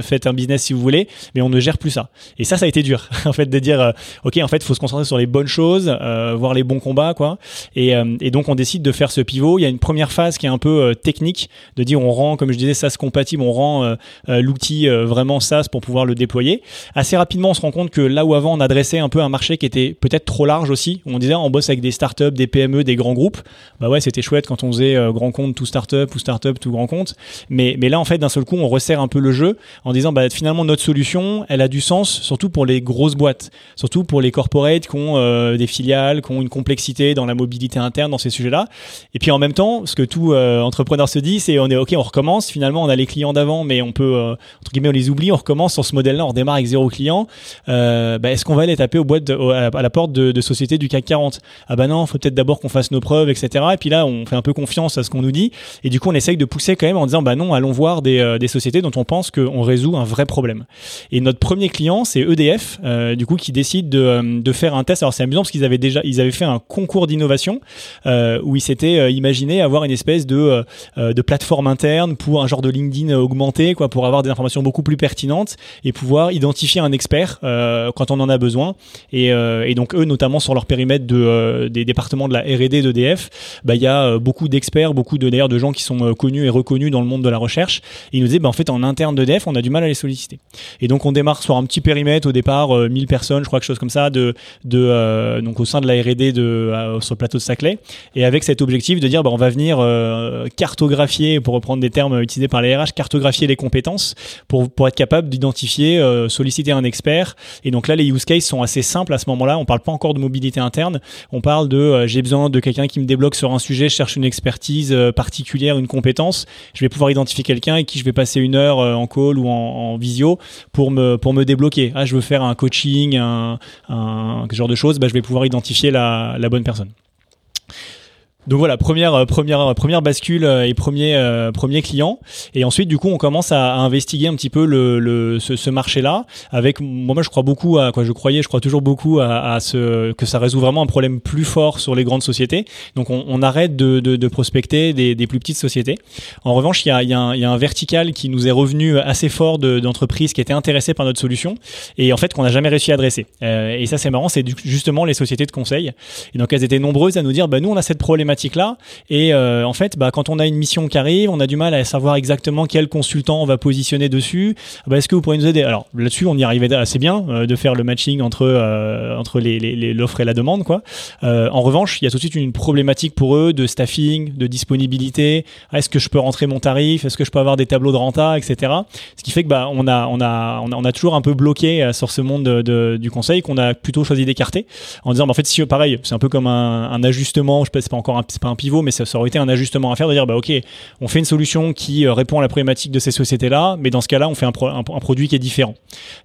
faites un business si vous voulez, mais on ne gère plus ça. Et ça, ça a été dur, en fait, de dire, ok, en fait, faut se concentrer sur les bonnes choses euh, voir les bons combats, quoi. Euh, et, donc on décide de faire ce pivot. Il y a une première phase qui est un peu euh, technique, de dire on rend, comme je disais, SaaS compatible, on rend l'outil vraiment SaaS pour pouvoir le déployer. Assez rapidement, on se rend compte que là où avant on adressait un peu un marché qui était peut-être trop large aussi, on disait on bosse avec des startups, des PME, des grands groupes. Bah ouais, c'était chouette quand on faisait grand compte tout startup ou startup tout grand compte. Mais, là, en fait, d'un seul coup, on resserre un peu le jeu en disant bah, finalement notre solution, elle a du sens, surtout pour les grosses boîtes, surtout pour les corporates qui ont des filiales qui ont une complexité dans la mobilité interne dans ces sujets-là. Et puis en même temps, ce que tout euh, entrepreneur se dit, c'est on est ok, on recommence. Finalement, on a les clients d'avant, mais on peut euh, entre guillemets on les oublie. On recommence sur ce modèle-là, on redémarre avec zéro client. Euh, bah, est-ce qu'on va aller taper aux boîtes à, la, porte de, sociétés du CAC 40 Ah bah non, faut peut-être d'abord qu'on fasse nos preuves, etc. Et puis là, on fait un peu confiance à ce qu'on nous dit. Et du coup, on essaye de pousser quand même en disant bah non, allons voir des, sociétés dont on pense qu'on résout un vrai problème. Et notre premier client, c'est EDF, du coup, qui décide de, de faire un test. Alors c'est amusant parce qu'ils avaient déjà ils avaient fait un concours d'innovation euh, où ils s'étaient euh, imaginé avoir une espèce de, euh, de plateforme interne pour un genre de LinkedIn augmenté, quoi, pour avoir des informations beaucoup plus pertinentes et pouvoir identifier un expert quand on en a besoin. Et, donc eux, notamment sur leur périmètre de, des départements de la R&D d'EDF, bah il y a beaucoup d'experts, beaucoup de d'ailleurs de gens qui sont connus et reconnus dans le monde de la recherche. Ils nous disaient, bah, en fait, en interne d'EDF, on a du mal à les solliciter. Et donc on démarre sur un petit périmètre au départ, 1000 personnes, je crois quelque chose comme ça, de, de donc au sein de la R&D de, sur le plateau de Saclay, et avec cet objectif de dire bah, on va venir euh, cartographier, pour reprendre des termes utilisés par les RH, cartographier les compétences pour, pour être capable d'identifier, euh, solliciter un expert. Et donc là, les use cases sont assez simples à ce moment-là. On parle pas encore de mobilité interne, on parle de euh, j'ai besoin de quelqu'un qui me débloque sur un sujet, je cherche une expertise particulière, une compétence. Je vais pouvoir identifier quelqu'un avec qui je vais passer une heure en call ou en, visio pour me, pour me débloquer. Ah, je veux faire un coaching, un, un genre de choses, bah, je vais pouvoir identifier la, la bonne personne. Donc voilà, première euh, première euh, première bascule euh, et premier premier client. Et ensuite, du coup, on commence à, investiguer un petit peu le, le ce, marché-là. Avec moi, je crois beaucoup à quoi je croyais, je crois toujours beaucoup à, ce que ça résout vraiment un problème plus fort sur les grandes sociétés. Donc on, arrête de, de, de, prospecter des, des, plus petites sociétés. En revanche, il y a, il y a un vertical qui nous est revenu assez fort d'entreprises qui étaient intéressées par notre solution et en fait qu'on n'a jamais réussi à adresser. et ça, c'est marrant, c'est justement les sociétés de conseil. Et donc elles étaient nombreuses à nous dire, bah nous, on a cette problématique là Et euh, en fait, bah, quand on a une mission qui arrive, on a du mal à savoir exactement quel consultant on va positionner dessus. Bah, Est-ce que vous pourriez nous aider? Alors là-dessus, on y arrivait assez bien euh, de faire le matching entre euh, entre les, les, l'offre et la demande. Quoi. en revanche, il y a tout de suite une problématique pour eux de staffing, de disponibilité. Est-ce que je peux rentrer mon tarif? Est-ce que je peux avoir des tableaux de renta, etc. Ce qui fait que bah, on a on a on a, toujours un peu bloqué sur ce monde de, du conseil qu'on a plutôt choisi d'écarter en disant bah, en fait si pareil, c'est un peu comme un, un ajustement. Je sais pas, c'est pas encore un c'est pas un pivot, mais ça, aurait été un ajustement à faire de dire, bah ok, on fait une solution qui euh, répond à la problématique de ces sociétés-là, mais dans ce cas-là, on fait un, produit qui est différent.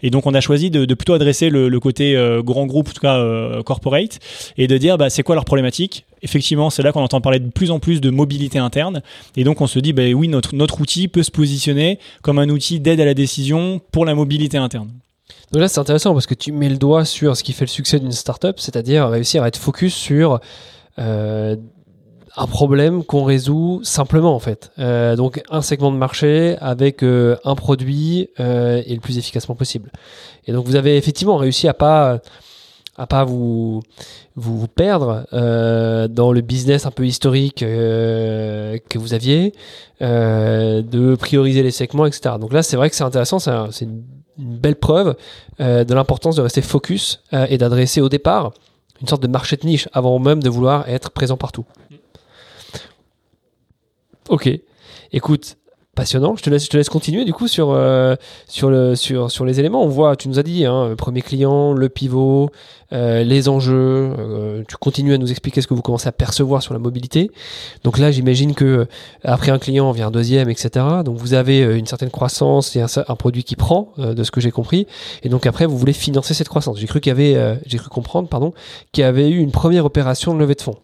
Et donc, on a choisi de, plutôt adresser le, côté euh, grand groupe, en tout cas euh, corporate, et de dire, bah, c'est quoi leur problématique? Effectivement, c'est là qu'on entend parler de plus en plus de mobilité interne, et donc on se dit, bah oui, notre outil peut se positionner comme un outil d'aide à la décision pour la mobilité interne. Donc là, c'est intéressant parce que tu mets le doigt sur ce qui fait le succès d'une startup, c'est-à-dire réussir à être focus sur un problème qu'on résout simplement en fait. Euh, donc un segment de marché avec euh, un produit euh, et le plus efficacement possible. Et donc vous avez effectivement réussi à pas à pas vous vous, perdre euh, dans le business un peu historique euh, que vous aviez, euh, de prioriser les segments, etc. Donc là, c'est vrai que c'est intéressant, c'est une, belle preuve de l'importance de rester focus et d'adresser au départ une sorte de marché de niche avant même de vouloir être présent partout. Ok. Écoute, passionnant. Je te laisse, je te laisse continuer du coup sur, euh, sur, le, sur, sur les éléments. On voit, tu nous as dit, hein, premier client, le pivot, euh, les enjeux. Euh, tu continues à nous expliquer ce que vous commencez à percevoir sur la mobilité. Donc là, j'imagine que après un client vient un deuxième, etc. Donc vous avez une certaine croissance et un, produit qui prend, de ce que j'ai compris. Et donc après, vous voulez financer cette croissance. J'ai cru qu'il j'ai cru comprendre, pardon, qu'il y avait eu une première opération de levée de fonds.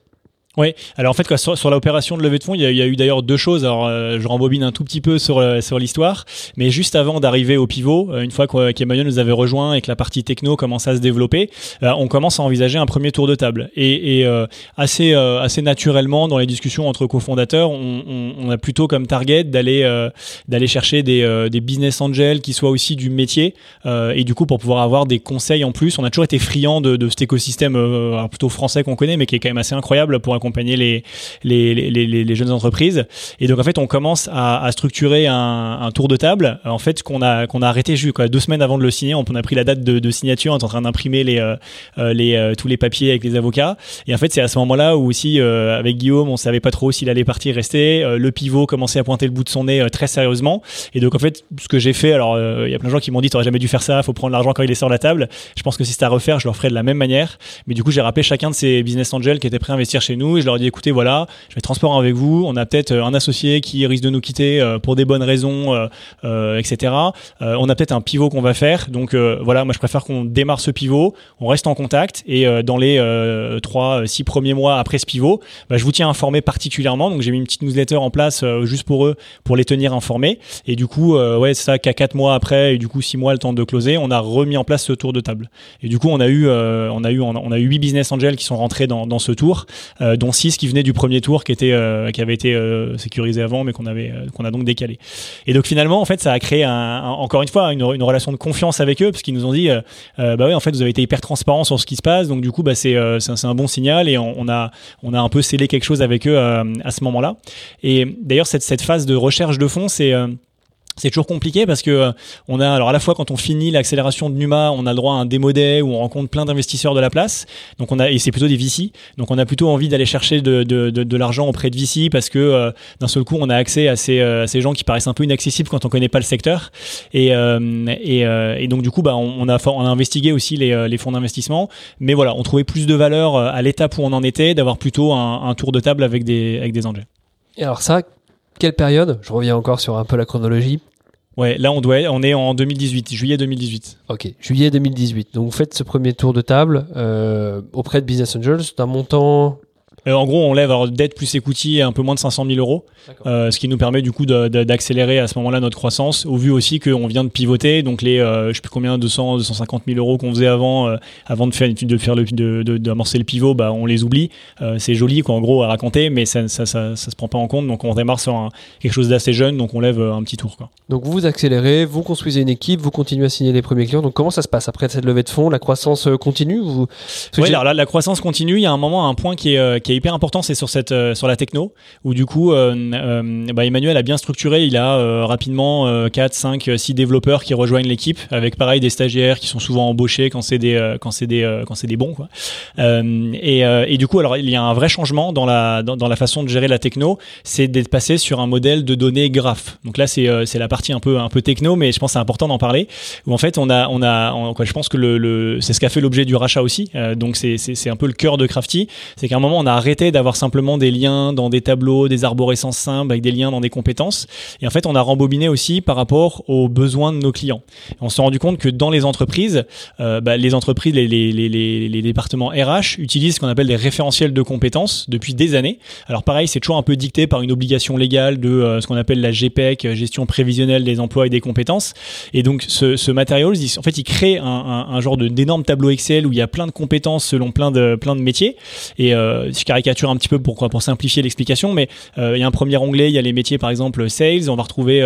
Oui, alors en fait, quoi, sur, sur l'opération de levée de fonds, il y a, il y a eu d'ailleurs deux choses. Alors, euh, je rembobine un tout petit peu sur, euh, sur l'histoire, mais juste avant d'arriver au pivot, euh, une fois qu'Emmanuel nous avait rejoint et que la partie techno commence à se développer, on commence à envisager un premier tour de table. Et, et assez, assez naturellement, dans les discussions entre cofondateurs, on, on, a plutôt comme target d'aller d'aller chercher des, des business angels qui soient aussi du métier. et du coup, pour pouvoir avoir des conseils en plus, on a toujours été friand de, de cet écosystème plutôt français qu'on connaît, mais qui est quand même assez incroyable pour accompagner accompagner les, jeunes entreprises. Et donc en fait, on commence à, structurer un, tour de table. En fait, qu'on a arrêté juste deux semaines avant de le signer. On, a pris la date de, signature, on est en train d'imprimer euh, euh, euh, tous les papiers avec les avocats. Et en fait, c'est à ce moment-là où aussi avec Guillaume, on savait pas trop s'il allait partir rester. le pivot commençait à pointer le bout de son nez très sérieusement. Et donc en fait, ce que j'ai fait, alors il y a plein de gens qui m'ont dit, t'aurais jamais dû faire ça, faut prendre l'argent quand il est sur la table. Je pense que si c'était à refaire, je le ferais de la même manière. Mais du coup, j'ai rappelé chacun de ces business angels qui étaient prêts à investir chez nous et je leur ai dit écoutez, voilà, je vais être transparent avec vous. On a peut-être euh, un associé qui risque de nous quitter euh, pour des bonnes raisons, euh, etc. on a peut-être un pivot qu'on va faire. Donc voilà, moi je préfère qu'on démarre ce pivot, on reste en contact et dans les trois, six premiers mois après ce pivot, bah, je vous tiens informé particulièrement. Donc j'ai mis une petite newsletter en place juste pour eux, pour les tenir informés. Et du coup, ouais, c'est ça qu'à quatre mois après et du coup six mois le temps de closer, on a remis en place ce tour de table. Et du coup, on a eu, on a eu, on a eu huit business angels qui sont rentrés dans ce tour, dont six qui venaient du premier tour qui était euh, qui avait été euh, sécurisé avant mais qu'on avait euh, qu'on a donc décalé et donc finalement en fait ça a créé un, encore une fois une, une, relation de confiance avec eux parce qu'ils nous ont dit bah oui en fait vous avez été hyper transparent sur ce qui se passe donc du coup bah c'est c'est un, bon signal et on, a on a un peu scellé quelque chose avec eux à ce moment-là. Et d'ailleurs cette cette phase de recherche de fonds c'est c'est toujours compliqué parce que euh, on a alors à la fois quand on finit l'accélération de Numa, on a le droit à un démo day où on rencontre plein d'investisseurs de la place. Donc on a et c'est plutôt des VC. Donc on a plutôt envie d'aller chercher de, de, de, de l'argent auprès de VC parce que euh, d'un seul coup on a accès à ces, euh, ces gens qui paraissent un peu inaccessibles quand on connaît pas le secteur. Et, et, et, donc du coup bah on, a on a investigué aussi les, les fonds d'investissement. Mais voilà, on trouvait plus de valeur à l'étape où on en était d'avoir plutôt un, un, tour de table avec des avec des angels. Et alors ça, quelle période? Je reviens encore sur un peu la chronologie. Ouais, là on doit, on est en 2018, juillet 2018. Ok, juillet 2018. Donc vous faites ce premier tour de table euh, auprès de Business Angels d'un montant euh, en gros, on lève alors dette plus equity un peu moins de 500 000 euros, euh, ce qui nous permet du coup d'accélérer à ce moment-là notre croissance, au vu aussi qu'on vient de pivoter, donc les, euh, je sais plus combien, 200, 250 000 euros qu'on faisait avant, avant de faire, de faire le, de, d'amorcer le pivot, bah on les oublie. c'est joli quoi, en gros à raconter, mais ça, ça, ça, ça, se prend pas en compte, donc on démarre sur quelque chose d'assez jeune, donc on lève un petit tour quoi. Donc vous accélérez, vous construisez une équipe, vous continuez à signer les premiers clients. Donc comment ça se passe après cette levée de fonds? La croissance continue vous... Oui, alors là, la croissance continue. Il y a un moment, un point qui est, qui est hyper important, c'est sur cette euh, sur la techno où du coup euh, euh, bah, Emmanuel a bien structuré. Il a rapidement 4, 5, 6 développeurs qui rejoignent l'équipe avec pareil des stagiaires qui sont souvent embauchés quand c'est des quand c'est des quand c'est des bons quoi. et, et du coup alors il y a un vrai changement dans la dans, la façon de gérer la techno, c'est d'être passé sur un modèle de données graph. Donc là c'est c'est la partie un peu un peu techno, mais je pense c'est important d'en parler. Où en fait on a on a quoi, je pense que le, le c'est ce qu'a fait l'objet du rachat aussi. donc c'est c'est un peu le cœur de Crafty, c'est qu'à un moment on a d'avoir simplement des liens dans des tableaux, des arborescences simples avec des liens dans des compétences. Et en fait, on a rembobiné aussi par rapport aux besoins de nos clients. on s'est rendu compte que dans les entreprises, euh, bah, les entreprises, les, départements RH utilisent ce qu'on appelle des référentiels de compétences depuis des années. Alors pareil, c'est toujours un peu dicté par une obligation légale de euh, ce qu'on appelle la GPEC, gestion prévisionnelle des emplois et des compétences. Et donc ce, ce en fait, il crée un, un, un genre d'énorme tableau Excel où il y a plein de compétences selon plein de plein de métiers. Et euh, caricature un petit peu pour, simplifier l'explication, mais il y a un premier onglet, il y a les métiers par exemple sales, on va retrouver,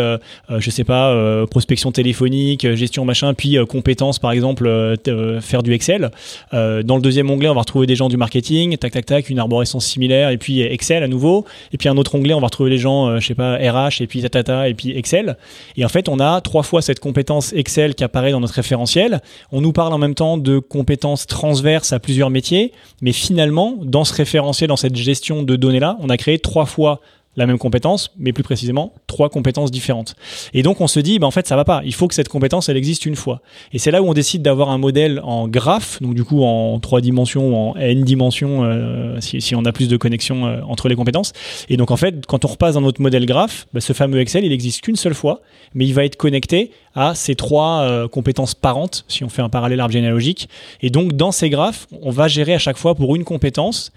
je sais pas, prospection téléphonique, gestion machin, puis compétences par exemple, faire du Excel. dans le deuxième onglet, on va retrouver des gens du marketing, tac tac tac, une arborescence similaire, et puis Excel à nouveau. Et puis un autre onglet, on va retrouver les gens, je sais pas, RH, et puis tatata, et puis Excel. Et en fait, on a trois fois cette compétence Excel qui apparaît dans notre référentiel. On nous parle en même temps de compétences transverses à plusieurs métiers, mais finalement, dans ce référentiel, dans cette gestion de données-là, on a créé trois fois la même compétence, mais plus précisément trois compétences différentes. Et donc on se dit, bah, en fait ça va pas. Il faut que cette compétence elle existe une fois. Et c'est là où on décide d'avoir un modèle en graphe, donc du coup en trois dimensions ou en n dimensions euh, si, on a plus de connexion euh, entre les compétences. Et donc en fait quand on repasse dans notre modèle graphe, bah, ce fameux Excel il existe qu'une seule fois, mais il va être connecté à ces trois euh, compétences parentes si on fait un parallèle arbre généalogique. Et donc dans ces graphes, on va gérer à chaque fois pour une compétence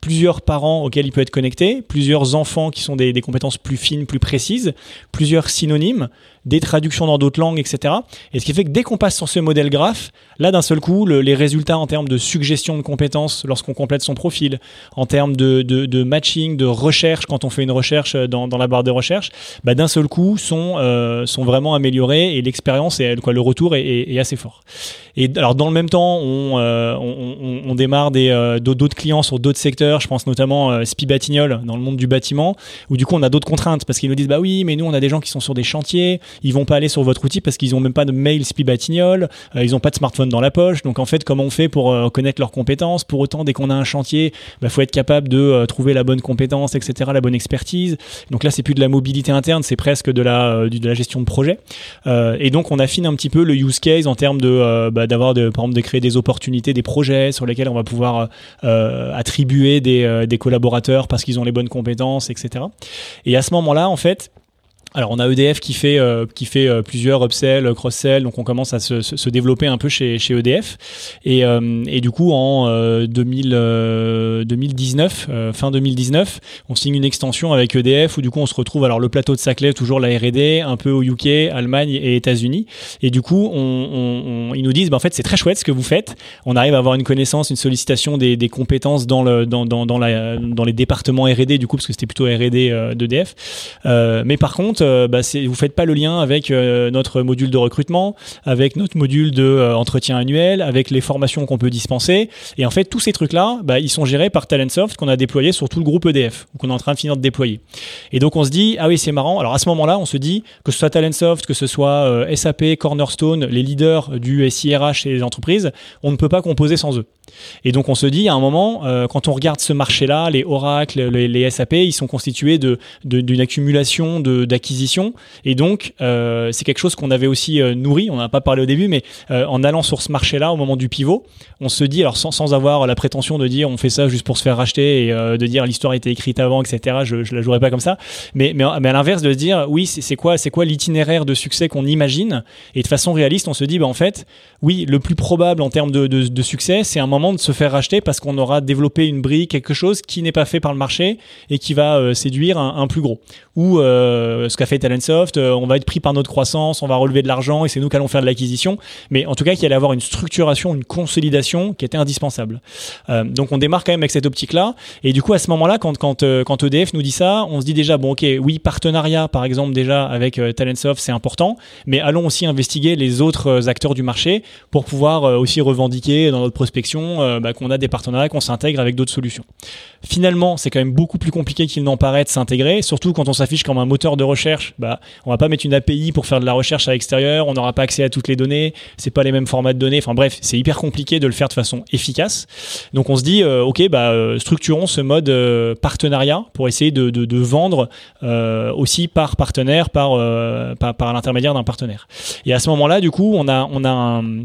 plusieurs parents auxquels il peut être connecté, plusieurs enfants qui sont des, compétences plus fines, plus précises, plusieurs synonymes, des traductions dans d'autres langues, etc. Et ce qui fait que dès qu'on passe sur ce modèle graphe, là d'un seul coup, les résultats en termes de suggestion de compétences lorsqu'on complète son profil, en termes de, de, matching, de recherche quand on fait une recherche dans, dans la barre de recherche, bah, d'un seul coup sont, euh, sont vraiment améliorés et l'expérience et quoi, le retour est, assez fort. Et alors dans le même temps, on, euh, on, démarre des euh, d'autres clients sur d'autres secteurs. Je pense notamment euh, Spi Batignol dans le monde du bâtiment, où du coup on a d'autres contraintes parce qu'ils nous disent bah oui, mais nous on a des gens qui sont sur des chantiers, ils vont pas aller sur votre outil parce qu'ils ont même pas de mail Spibatignol, euh, ils ont pas de smartphone dans la poche. Donc en fait, comment on fait pour euh, connaître leurs compétences? Pour autant, dès qu'on a un chantier, bah, faut être capable de euh, trouver la bonne compétence, etc., la bonne expertise. Donc là, c'est plus de la mobilité interne, c'est presque de la gestion de projet. et donc on affine un petit peu le use case en termes de bah, d'avoir de, par exemple de créer des opportunités, des projets sur lesquels on va pouvoir attribuer des collaborateurs parce qu'ils ont les bonnes compétences, etc. Et à ce moment-là, en fait, alors on a EDF qui fait euh, qui fait euh, plusieurs upsell, cross-sell, donc on commence à se, se, développer un peu chez, chez EDF et, euh, et du coup en 2000, 2019 fin 2019 on signe une extension avec EDF où du coup on se retrouve. Alors le plateau de Saclay toujours la R&D un peu au UK, Allemagne et États-Unis. Et du coup on, on, ils nous disent bah, en fait c'est très chouette ce que vous faites. On arrive à avoir une connaissance une sollicitation des, des compétences dans le dans, dans, dans, la, dans les départements R&D du coup parce que c'était plutôt R&D d'EDF mais par contre euh, bah, vous faites pas le lien avec euh, notre module de recrutement, avec notre module de euh, entretien annuel, avec les formations qu'on peut dispenser. Et en fait, tous ces trucs-là, bah, ils sont gérés par Talentsoft qu'on a déployé sur tout le groupe EDF, qu'on est en train de finir de déployer. Et donc on se dit, ah oui, c'est marrant. Alors à ce moment-là, on se dit que ce soit Talentsoft, que ce soit SAP, Cornerstone, les leaders du SIRH et les entreprises, on ne peut pas composer sans eux. Et donc on se dit à un moment, euh, quand on regarde ce marché-là, les Oracle, les, SAP, ils sont constitués de d'une accumulation d'acquisitions. Et donc euh, c'est quelque chose qu'on avait aussi euh, nourri. On n'en a pas parlé au début, mais en allant sur ce marché-là au moment du pivot, on se dit alors sans, sans avoir la prétention de dire on fait ça juste pour se faire racheter et de dire l'histoire été écrite avant, etc. Je, je la jouerai pas comme ça. Mais mais, mais à l'inverse de se dire oui c'est quoi quoi l'itinéraire de succès qu'on imagine? Et de façon réaliste on se dit bah en fait oui le plus probable en termes de, de, de succès c'est un moment de se faire racheter parce qu'on aura développé une brique, quelque chose qui n'est pas fait par le marché et qui va euh, séduire un, plus gros. Ou euh, ce qu'a fait Talentsoft, euh, on va être pris par notre croissance, on va relever de l'argent et c'est nous qui allons faire de l'acquisition. Mais en tout cas, qu'il allait avoir une structuration, une consolidation qui était indispensable. donc on démarre quand même avec cette optique-là. Et du coup, à ce moment-là, quand, quand, quand EDF nous dit ça, on se dit déjà, bon ok, oui, partenariat par exemple déjà avec Talentsoft, c'est important, mais allons aussi investiguer les autres acteurs du marché pour pouvoir aussi revendiquer dans notre prospection euh, bah, qu'on a des partenariats, qu'on s'intègre avec d'autres solutions. Finalement, c'est quand même beaucoup plus compliqué qu'il n'en paraît de s'intégrer, surtout quand on s'affiche comme un moteur de recherche. Bah, on va pas mettre une API pour faire de la recherche à l'extérieur, on n'aura pas accès à toutes les données, c'est pas les mêmes formats de données. Enfin bref, c'est hyper compliqué de le faire de façon efficace. Donc on se dit, euh, ok, bah, euh, structurons ce mode partenariat pour essayer de, de, de vendre aussi par partenaire, par, par, par l'intermédiaire d'un partenaire. Et à ce moment-là, du coup, on a, on a un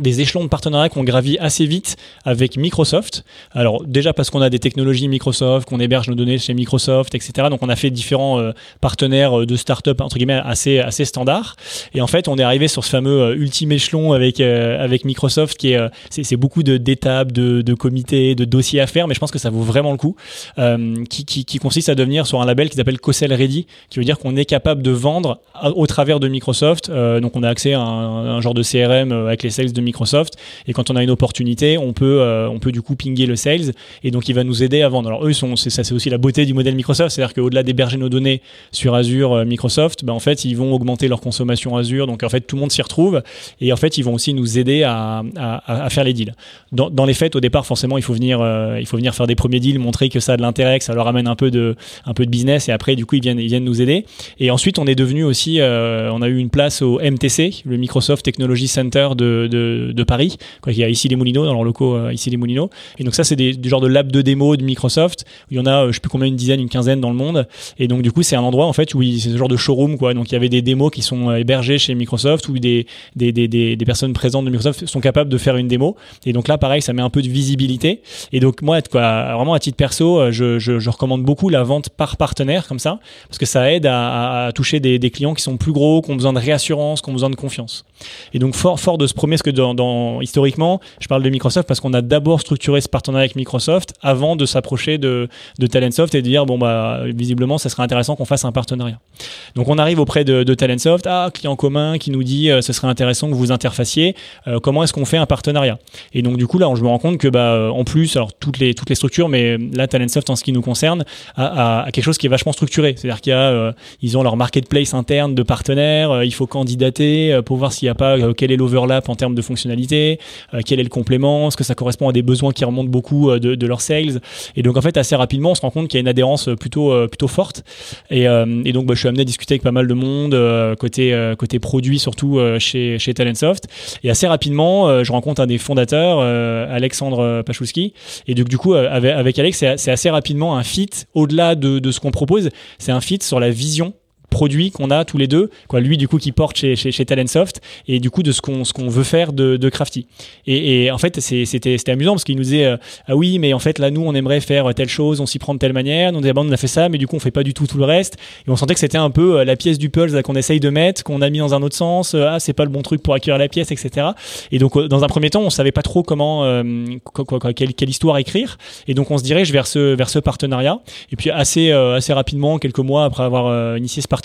des échelons de partenariat qu'on gravit assez vite avec Microsoft. Alors déjà parce qu'on a des technologies Microsoft, qu'on héberge nos données chez Microsoft, etc. Donc on a fait différents euh, partenaires euh, de start-up entre guillemets assez assez standards. Et en fait on est arrivé sur ce fameux euh, ultime échelon avec avec Microsoft qui est c'est beaucoup de d'étapes, de, comités, de dossiers à faire, mais je pense que ça vaut vraiment le coup. qui, qui, qui consiste à devenir sur un label qui s'appelle COSEL Ready, qui veut dire qu'on est capable de vendre au travers de Microsoft. donc on a accès à un, un genre de CRM avec les sales de Microsoft. Et quand on a une opportunité, on peut, on peut du coup pinguer le sales. Et donc, il va nous aider à vendre. Alors, eux, sont, ça, c'est aussi la beauté du modèle Microsoft. C'est-à-dire qu'au-delà d'héberger nos données sur Azure Microsoft, ben, en fait, ils vont augmenter leur consommation Azure. Donc, en fait, tout le monde s'y retrouve. Et en fait, ils vont aussi nous aider à, à, faire les deals. Dans, les faits, au départ, forcément, il faut venir, il faut venir faire des premiers deals, montrer que ça a de l'intérêt, que ça leur amène un peu de, un peu de business. Et après, du coup, ils viennent, ils viennent nous aider. Et ensuite, on est devenu aussi, euh, on a eu une place au MTC, le Microsoft Technology Center de, de Paris, quoi, qui a ici les Moulineaux, dans leurs locaux euh, ici les Moulineaux. Et donc ça, c'est des, du genre de lab de démo de Microsoft. Où il y en a, euh, je sais plus combien, une dizaine, une quinzaine dans le monde. Et donc du coup, c'est un endroit en fait où c'est ce genre de showroom, quoi. Donc il y avait des démos qui sont hébergées chez Microsoft, où des, des, des, des, des personnes présentes de Microsoft sont capables de faire une démo. Et donc là, pareil, ça met un peu de visibilité. Et donc moi, vraiment à titre perso, je, je, recommande beaucoup la vente par partenaire comme ça, parce que ça aide à, toucher des, des, clients qui sont plus gros, qui ont besoin de réassurance, qui ont besoin de confiance. Et donc fort, fort de ce premier, parce que historiquement, je parle de Microsoft parce qu'on a d'abord structuré ce partenariat avec Microsoft avant de s'approcher de, de Talentsoft et de dire bon bah visiblement ça serait intéressant qu'on fasse un partenariat. Donc on arrive auprès de, de Talentsoft, ah client commun qui nous dit euh, ce serait intéressant que vous interfaciez, euh, comment est-ce qu'on fait un partenariat? Et donc du coup là je me rends compte que bah en plus alors toutes les toutes les structures, mais là Talentsoft en ce qui nous concerne a, quelque chose qui est vachement structuré, c'est-à-dire qu'il y a euh, ils ont leur marketplace interne de partenaires, euh, il faut candidater euh, pour voir s'il n'y a pas quel est l'overlap en termes de fonctionnalité, quel est le complément, est-ce que ça correspond à des besoins qui remontent beaucoup de, de leur sales. Et donc en fait assez rapidement on se rend compte qu'il y a une adhérence plutôt plutôt forte. Et, donc bah, je suis amené à discuter avec pas mal de monde côté côté produit surtout chez chez Talentsoft. Et assez rapidement je rencontre un des fondateurs, Alexandre Pachowski. Et donc du coup avec, Alex c'est assez rapidement un fit au-delà de, de ce qu'on propose, c'est un fit sur la vision produit qu'on a tous les deux, quoi, lui du coup qui porte chez, chez, chez Talentsoft et du coup de ce qu'on ce veut faire de, Crafty. Et, en fait c'était amusant parce qu'il nous disait euh, ah oui mais en fait là nous on aimerait faire telle chose, on s'y prend de telle manière, on, disait, bon, on a fait ça mais du coup on fait pas du tout tout le reste et on sentait que c'était un peu euh, la pièce du puzzle qu'on essaye de mettre, qu'on a mis dans un autre sens, euh, ah c'est pas le bon truc pour accueillir la pièce etc. Et donc dans un premier temps on savait pas trop comment quoi, quelle, quelle, histoire écrire et donc on se dirige vers ce vers ce partenariat et puis assez assez rapidement quelques mois après avoir initié ce partenariat.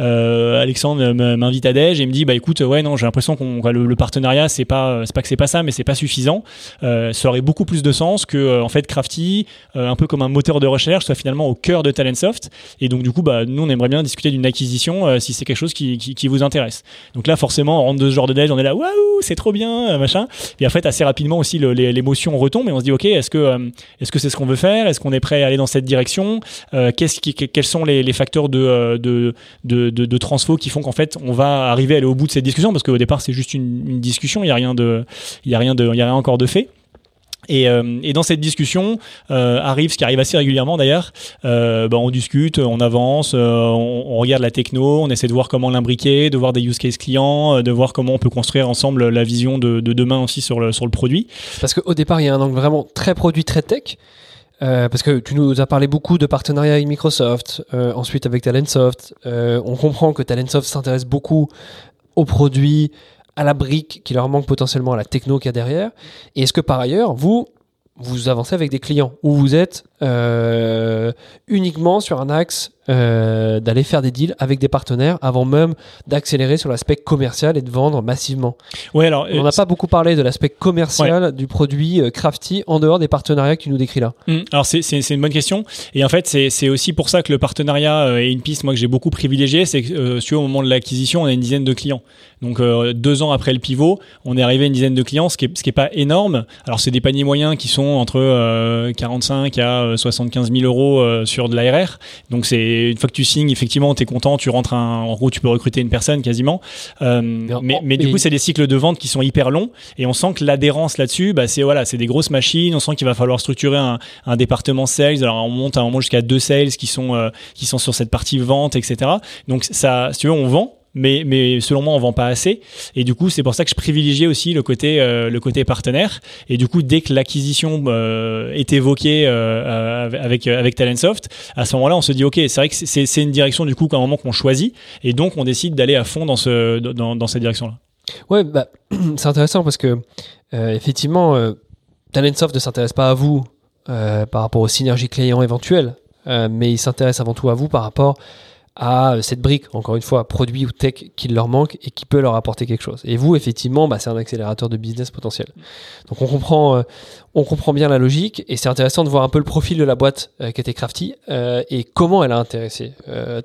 Euh, Alexandre m'invite à Dej et me dit bah écoute ouais non j'ai l'impression qu'on le, le, partenariat c'est pas c'est pas que c'est pas ça mais c'est pas suffisant. Euh, ça aurait beaucoup plus de sens que euh, en fait Crafty un peu comme un moteur de recherche soit finalement au cœur de Talentsoft. Et donc du coup bah nous on aimerait bien discuter d'une acquisition si c'est quelque chose qui, vous intéresse. Donc là forcément on rentre de ce genre de Dej on est là waouh c'est trop bien machin. Et en fait assez rapidement aussi l'émotion retombe et on se dit ok est-ce que est-ce que c'est ce qu'on veut faire? Est-ce qu'on est prêt à aller dans cette direction? Qui quels sont les facteurs de, de, de, de, transfo qui font qu'en fait on va arriver à aller au bout de cette discussion parce qu'au départ c'est juste une, discussion, il n'y a rien de, il y a rien il y a rien encore de fait. Et, euh, et, dans cette discussion euh, arrive ce qui arrive assez régulièrement d'ailleurs. Euh, ben on discute, on avance, on, regarde la techno, on essaie de voir comment l'imbriquer, de voir des use cases clients, de voir comment on peut construire ensemble la vision de, de demain aussi sur le sur le produit. Parce qu'au départ il y a un angle vraiment très produit, très tech. Euh, parce que tu nous as parlé beaucoup de partenariats avec Microsoft, euh, ensuite avec Talentsoft. Euh, on comprend que Talentsoft s'intéresse beaucoup aux produits, à la brique qui leur manque potentiellement à la techno qu'il y a derrière. Et est-ce que par ailleurs, vous, vous avancez avec des clients ou vous êtes uniquement sur un axe euh, d'aller faire des deals avec des partenaires avant même d'accélérer sur l'aspect commercial et de vendre massivement. Ouais, alors on n'a pas beaucoup parlé de l'aspect commercial ouais. du produit euh, Crafty en dehors des partenariats que tu nous décris là. Mmh. Alors c'est, une bonne question et en fait c'est, c'est aussi pour ça que le partenariat euh, est une piste moi que j'ai beaucoup privilégié, c'est que euh, sur au moment de l'acquisition on a une dizaine de clients. Donc euh, deux ans après le pivot, on est arrivé à une dizaine de clients, ce qui est, ce qui est pas énorme. Alors c'est des paniers moyens qui sont entre 45 à 75 000 euros sur de l'ARR. Donc c'est une fois que tu signes, effectivement, tu es content, tu rentres un, en gros, tu peux recruter une personne quasiment. Euh, mais, mais, mais, du coup, c'est des cycles de vente qui sont hyper longs et on sent que l'adhérence là-dessus, bah, c'est voilà, c'est des grosses machines. On sent qu'il va falloir structurer un, un, département sales. Alors on monte à un moment jusqu'à deux sales qui sont euh, qui sont sur cette partie vente, etc. Donc ça, si tu veux, on vend mais, selon moi on vend pas assez. Et du coup c'est pour ça que je privilégiais aussi le côté euh, le côté partenaire. Et du coup dès que l'acquisition euh, est évoquée euh, avec avec Talentsoft à ce moment-là on se dit ok c'est vrai que c'est une direction du coup qu'à un moment qu'on choisit. Et donc on décide d'aller à fond dans ce dans, dans cette direction là ouais bah, c'est intéressant parce que effectivement Talentsoft ne s'intéresse pas à vous par rapport aux synergies clients éventuelles mais il s'intéresse avant tout à vous par rapport à cette brique, encore une fois, produit ou tech qui leur manque et qui peut leur apporter quelque chose. Et vous, effectivement, bah, c'est un accélérateur de business potentiel. Donc on comprend, euh, on comprend bien la logique et c'est intéressant de voir un peu le profil de la boîte euh, qui était Crafty euh, et comment elle a intéressé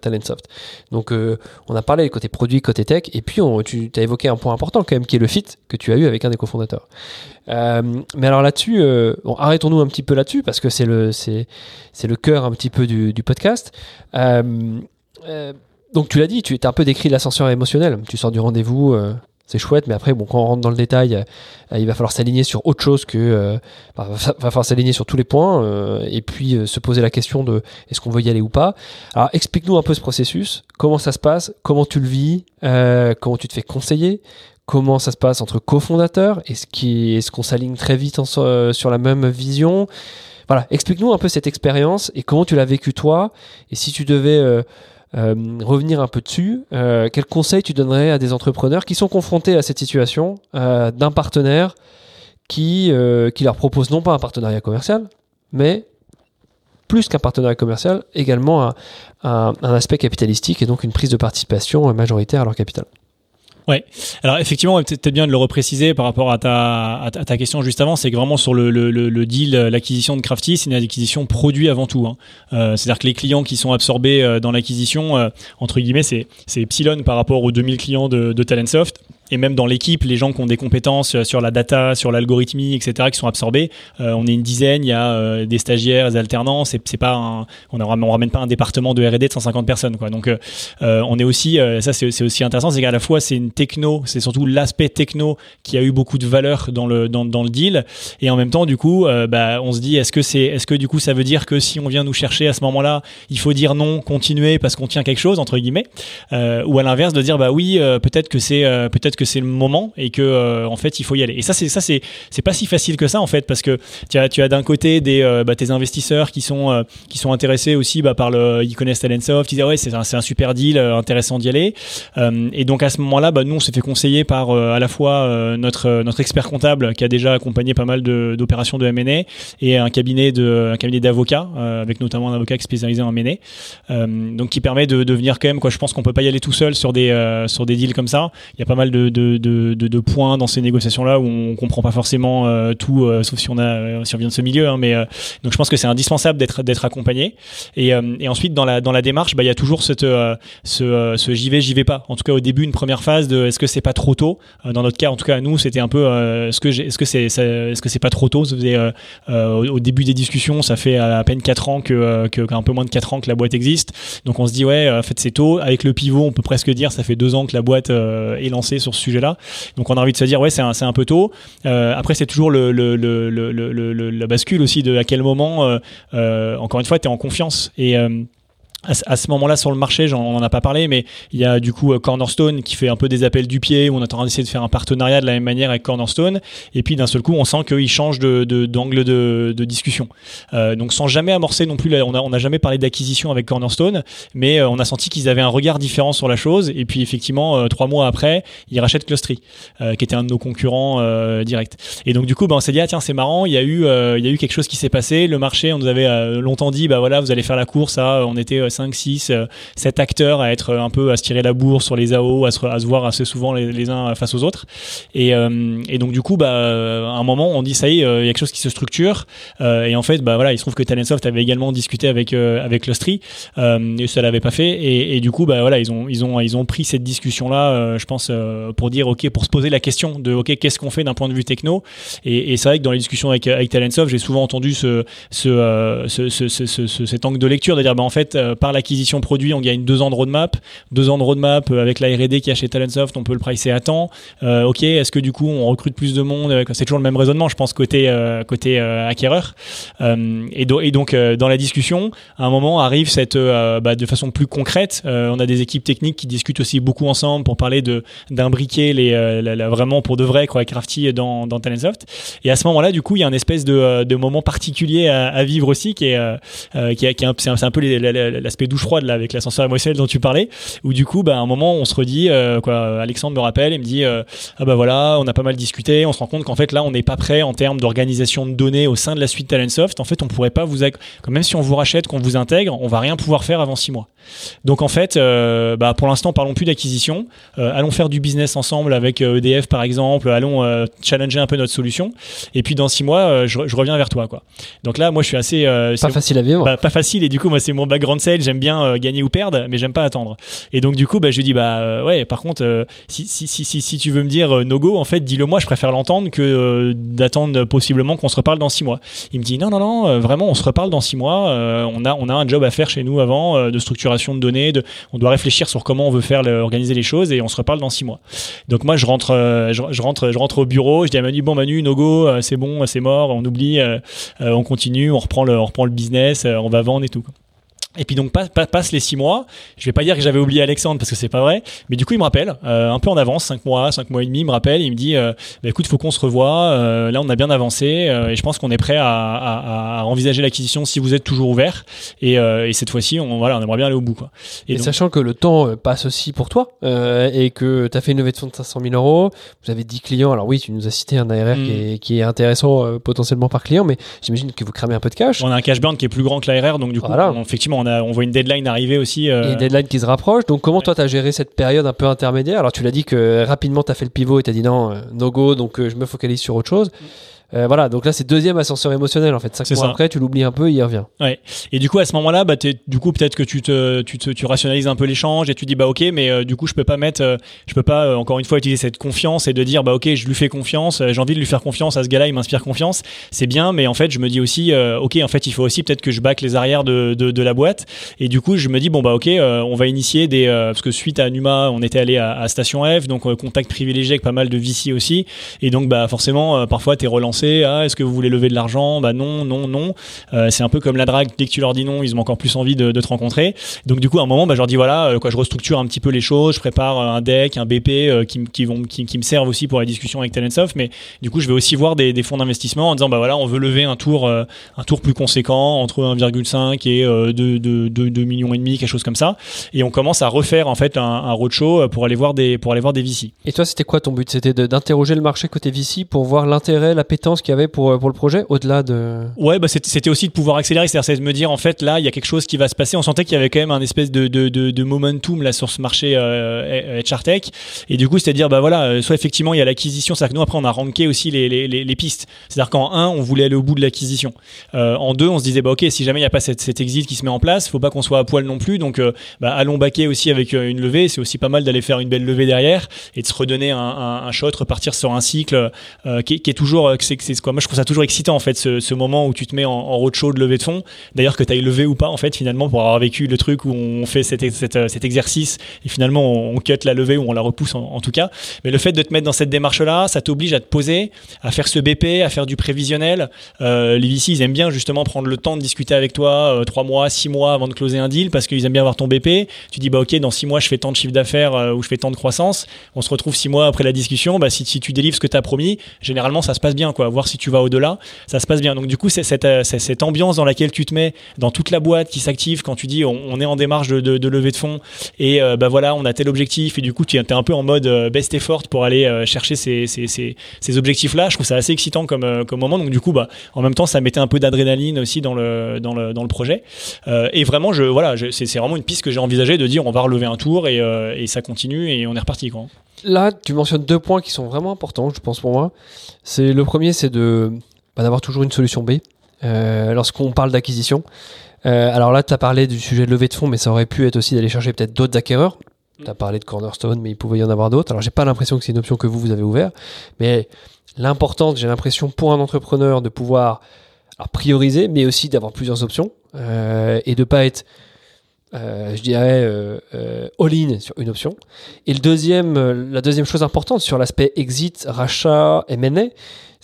Talentsoft. Donc on a parlé côté produit, côté tech et puis on, tu as évoqué un point important quand même qui est le fit que tu as eu avec un des cofondateurs. mais alors là-dessus, arrêtons-nous un petit peu là-dessus parce que c'est le, c'est, c'est le cœur un petit peu du podcast. Euh, donc tu l'as dit, tu es un peu décrit l'ascenseur émotionnel. Tu sors du rendez-vous, euh, c'est chouette, mais après, bon, quand on rentre dans le détail, euh, il va falloir s'aligner sur autre chose que, bah, va falloir s'aligner sur tous les points, et puis se poser la question de est-ce qu'on veut y aller ou pas. Alors explique-nous un peu ce processus, comment ça se passe, comment tu le vis, comment tu te fais conseiller, comment ça se passe entre cofondateurs, est-ce qu'on s'aligne très vite sur la même vision? Voilà, explique-nous un peu cette expérience et comment tu l'as vécu toi. Et si tu devais revenir un peu dessus, euh, quel conseil tu donnerais à des entrepreneurs qui sont confrontés à cette situation euh, d'un partenaire qui, qui leur propose non pas un partenariat commercial, mais plus qu'un partenariat commercial, également un, aspect capitalistique et donc une prise de participation majoritaire à leur capital? Ouais. Alors effectivement, peut-être bien de le repréciser par rapport à ta, à ta question juste avant, c'est que vraiment sur le, le, le deal, l'acquisition de Crafty, c'est une acquisition produit avant tout. Hein. Euh, C'est-à-dire que les clients qui sont absorbés euh, dans l'acquisition, euh, entre guillemets, c'est Epsilon par rapport aux 2000 clients de, de Talentsoft et même dans l'équipe, les gens qui ont des compétences euh, sur la data, sur l'algorithmie, etc., qui sont absorbés. Euh, on est une dizaine, il y a euh, des stagiaires, des alternants. C'est, pas on, ne ramène pas un département de R&D de 150 personnes, quoi. Donc, on est aussi, ça c'est, aussi intéressant, c'est qu'à la fois c'est une techno, c'est surtout l'aspect techno qui a eu beaucoup de valeur dans le dans le deal, et en même temps, du coup, bah, on se dit, est-ce que c'est, est-ce que du coup, ça veut dire que si on vient nous chercher à ce moment-là, il faut dire non, continuer parce qu'on tient quelque chose entre guillemets, ou à l'inverse de dire bah oui, peut-être que c'est, peut-être que c'est le moment et que euh, en fait il faut y aller. Et ça c'est ça c'est c'est pas si facile que ça en fait parce que tu as tu as d'un côté des euh, bah, tes investisseurs qui sont euh, qui sont intéressés aussi bah, par le ils connaissent Talentsoft, ils disent ouais c'est un, un super deal, intéressant d'y aller. et donc à ce moment-là, bah, nous on s'est fait conseiller par à la fois notre notre expert comptable qui a déjà accompagné pas mal d'opérations de, de et un cabinet de un cabinet d'avocats avec notamment un avocat spécialisé en M&A donc qui permet de, devenir quand même quoi je pense qu'on peut pas y aller tout seul sur des sur des deals comme ça il y a pas mal de, de, points dans ces négociations-là où on comprend pas forcément euh, tout, euh, sauf si on a, euh, si on vient de ce milieu. Hein, mais donc je pense que c'est indispensable d'être accompagné. Et, ensuite dans la démarche, bah, il y a toujours cette ce, j'y vais, j'y vais pas. En tout cas au début, une première phase de est-ce que c'est pas trop tôt. dans notre cas, en tout cas nous, c'était un peu est-ce que est-ce que c'est est-ce que c'est pas trop tôt. Au, début des discussions, ça fait à, peine 4 ans que, un peu moins de 4 ans que la boîte existe. Donc on se dit ouais, en fait c'est tôt. Avec le pivot, on peut presque dire ça fait 2 ans que la boîte est lancée sur ce sujet-là. Donc on a envie de se dire ouais c'est un, peu tôt. Euh, après c'est toujours la bascule aussi de à quel moment euh, euh, encore une fois tu es en confiance et à, ce moment-là sur le marché, on en a pas parlé, mais il y a du coup euh, Cornerstone qui fait un peu des appels du pied, où on est en train d'essayer de faire un partenariat de la même manière avec Cornerstone, et puis d'un seul coup, on sent qu'ils changent d'angle de, discussion. Euh, donc sans jamais amorcer non plus, on n'a jamais parlé d'acquisition avec Cornerstone, mais euh, on a senti qu'ils avaient un regard différent sur la chose, et puis effectivement, trois mois après, ils rachètent Clustry, qui était un de nos concurrents directs. Et donc du coup, bah, on s'est dit, ah tiens, c'est marrant, il y, a eu, quelque chose qui s'est passé, le marché, on nous avait longtemps dit, bah voilà, vous allez faire la course, on était 5, 6, 7 acteurs à être un peu à se tirer la bourre sur les AO, à se, à se voir assez souvent les, uns face aux autres. Et, euh, et, donc du coup, bah, à un moment, on dit ça y est, euh, il y a quelque chose qui se structure. Euh, et en fait, bah voilà, il se trouve que Talentsoft avait également discuté avec avec Lustry et ça l'avait pas fait. Et, du coup, bah voilà, ils ont ils ont ils ont pris cette discussion là, je pense, pour dire ok, pour se poser la question de ok, qu'est-ce qu'on fait d'un point de vue techno? Et, c'est vrai que dans les discussions avec avec Talentsoft, j'ai souvent entendu ce, ce, ce, cet angle de lecture de dire bah en fait par l'acquisition produit, on gagne deux ans de roadmap. Deux ans de roadmap euh, avec la R&D qui a chez Talentsoft, on peut le pricer à temps. Euh, ok, est-ce que du coup on recrute plus de monde C'est toujours le même raisonnement, je pense côté euh, côté acquéreur. et, donc dans la discussion, à un moment arrive cette bah, de façon plus concrète. on a des équipes techniques qui discutent aussi beaucoup ensemble pour parler d'imbriquer les vraiment pour de vrai quoi Crafty dans dans Talentsoft. Et à ce moment-là, du coup, il y a un espèce de, moment particulier à, vivre aussi qui est qui, est, un, peu les, l'aspect douche froide là avec l'ascenseur émotionnel dont tu parlais, où du coup, bah, à un moment, on se redit, quoi, Alexandre me rappelle et me dit, ah bah voilà, on a pas mal discuté, on se rend compte qu'en fait là, on n'est pas prêt en termes d'organisation de données au sein de la suite Talentsoft. En fait, on pourrait pas vous, quand même si on vous rachète, qu'on vous intègre, on va rien pouvoir faire avant six mois. Donc en fait, bah, pour l'instant, parlons plus d'acquisition, allons faire du business ensemble avec EDF e par exemple, allons challenger un peu notre solution, et puis dans six mois, je, je reviens vers toi, quoi. Donc là, moi, je suis assez. Euh, pas facile à vivre. Bah, pas facile. Et du coup, moi, c'est mon background J'aime bien euh, gagner ou perdre, mais j'aime pas attendre. Et donc, du coup, bah, je lui dis, bah, euh, ouais, par contre, si, si, tu veux me dire no go, en fait, dis-le moi, je préfère l'entendre que d'attendre possiblement qu'on se reparle dans six mois. Il me dit, non, non, non, vraiment, on se reparle dans six mois. on, a, un job à faire chez nous avant de structuration de données. On doit réfléchir sur comment on veut faire organiser les choses et on se reparle dans six mois. Donc, moi, je rentre, au bureau. Je dis à Manu, bon, Manu, no go, c'est bon, c'est mort, on oublie, on continue, on reprend le, business, euh, on va vendre et tout. Et puis donc passe, passe les six mois. Je vais pas dire que j'avais oublié Alexandre parce que c'est pas vrai, mais du coup il me rappelle euh, un peu en avance, cinq mois, cinq mois et demi, il me rappelle, il me dit euh, bah, écoute faut qu'on se revoie. Euh, là on a bien avancé et je pense qu'on est prêt à, à, à envisager l'acquisition si vous êtes toujours ouvert. Et, et cette fois-ci on voilà on aimerait bien aller au bout quoi. Et, sachant que le temps passe aussi pour toi et que tu as fait une levée de fonds de 500 000 euros, vous avez 10 clients. Alors oui tu nous as cité un ARR qui, mm. est, qui, est, intéressant potentiellement par client, mais j'imagine que vous cramez un peu de cash. On a un cash burn qui est plus grand que l'ARR donc du coup effectivement on, voit une deadline arriver aussi. Euh... Et une deadline qui se rapproche. Donc, comment toi, tu as géré cette période un peu intermédiaire? Alors, tu l'as dit que rapidement, tu as fait le pivot et tu as dit non, euh, no go, donc euh, je me focalise sur autre chose. Euh, voilà, donc là c'est deuxième ascenseur émotionnel en fait. Cinq mois après, tu l'oublies un peu, il revient. Ouais. Et du coup à ce moment-là, bah du coup peut-être que tu te, tu te, tu rationalises un peu l'échange et tu dis bah ok, mais euh, du coup je peux pas mettre, euh, je peux pas encore une fois utiliser cette confiance et de dire bah ok, je lui fais confiance, j'ai envie de lui faire confiance à ce gars-là, il m'inspire confiance, c'est bien, mais en fait je me dis aussi ok, en fait il faut aussi peut-être que je back les arrières de, de, de, la boîte et du coup je me dis bon bah ok, on va initier des parce que suite à Numa, on était allé à, à Station F, donc contact privilégié avec pas mal de VC aussi et donc bah forcément parfois t'es relancé, ah est-ce que vous voulez lever de l'argent? Bah non, non, non. Euh, c'est un peu comme la drague. Dès que tu leur dis non, ils ont encore plus envie de, te rencontrer. Donc du coup, à un moment, bah, je leur dis voilà, euh, quoi, je restructure un petit peu les choses, je prépare un deck, un BP euh, qui, vont, qui, me servent aussi pour la discussion avec Talentsoft. Mais du coup, je vais aussi voir des, fonds d'investissement en disant bah voilà, on veut lever un tour, un tour plus conséquent entre 1,5 et 2, millions et demi, quelque chose comme ça. Et on commence à refaire en fait un, un roadshow pour aller voir des pour aller voir des VC. Et toi, c'était quoi ton but? C'était d'interroger le marché côté VC pour voir l'intérêt, l'appétence qu'il y avait pour pour le projet au-delà de ouais bah c'était aussi de pouvoir accélérer. C'est-à-dire de me dire en fait là il y a quelque chose qui va se passer. On sentait qu'il y avait quand même un espèce de, de, de, momentum là sur ce marché euh, HR Tech. Et du coup c'est à dire bah voilà euh, soit effectivement il y a l'acquisition. C'est-à-dire que nous après on a ranké aussi les, les, les, pistes. C'est-à-dire qu'en un on voulait aller au bout de l'acquisition. Euh, en deux on se disait bah ok si jamais il n'y a pas cette, cet exit qui se met en place faut pas qu'on soit à poil non plus. Donc euh, bah, allons baquer aussi avec une levée. C'est aussi pas mal d'aller faire une belle levée derrière et de se redonner un, un, un shot repartir sur un cycle qui, est toujours c'est quoi moi je trouve ça toujours excitant en fait ce, moment où tu te mets en, en roadshow de levée de fonds. D'ailleurs que tu ailles levé ou pas en fait finalement pour avoir vécu le truc où on fait cet, cet exercice et finalement on, cut la levée ou on la repousse en, tout cas. Mais le fait de te mettre dans cette démarche là, ça t'oblige à te poser, à faire ce BP, à faire du prévisionnel. Euh, les VC ils aiment bien justement prendre le temps de discuter avec toi euh, trois mois, six mois avant de closer un deal parce qu'ils aiment bien avoir ton BP. Tu dis bah ok dans six mois je fais tant de chiffre d'affaires euh, ou je fais tant de croissance. On se retrouve six mois après la discussion. Bah si, si tu délivres ce que tu as promis, généralement ça se passe bien quoi. Voir si tu vas au-delà, ça se passe bien. Donc du coup, c'est cette, euh, ambiance dans laquelle tu te mets, dans toute la boîte qui s'active quand tu dis on, est en démarche de, de, levée de fonds et euh, bah voilà, on a tel objectif et du coup tu es un peu en mode euh, best effort pour aller chercher ces, objectifs-là. Je trouve ça assez excitant comme, moment. Donc du coup, bah, en même temps, ça mettait un peu d'adrénaline aussi dans le, projet. et vraiment, voilà, c'est vraiment une piste que j'ai envisagé de dire on va relever un tour et, ça continue et on est reparti. Quoi. Là, tu mentionnes deux points qui sont vraiment importants, je pense pour moi. C'est le premier, c'est de bah, d'avoir toujours une solution B euh, lorsqu'on parle d'acquisition. Euh, alors là, tu as parlé du sujet de levée de fonds, mais ça aurait pu être aussi d'aller chercher peut-être d'autres acquéreurs. Tu as parlé de Cornerstone, mais il pouvait y en avoir d'autres. Alors, j'ai pas l'impression que c'est une option que vous, vous avez ouvert, mais l'important, j'ai l'impression, pour un entrepreneur de pouvoir prioriser, mais aussi d'avoir plusieurs options euh, et de pas être je dirais, all-in sur une option. Et le deuxième, la deuxième chose importante sur l'aspect exit, rachat, M&A,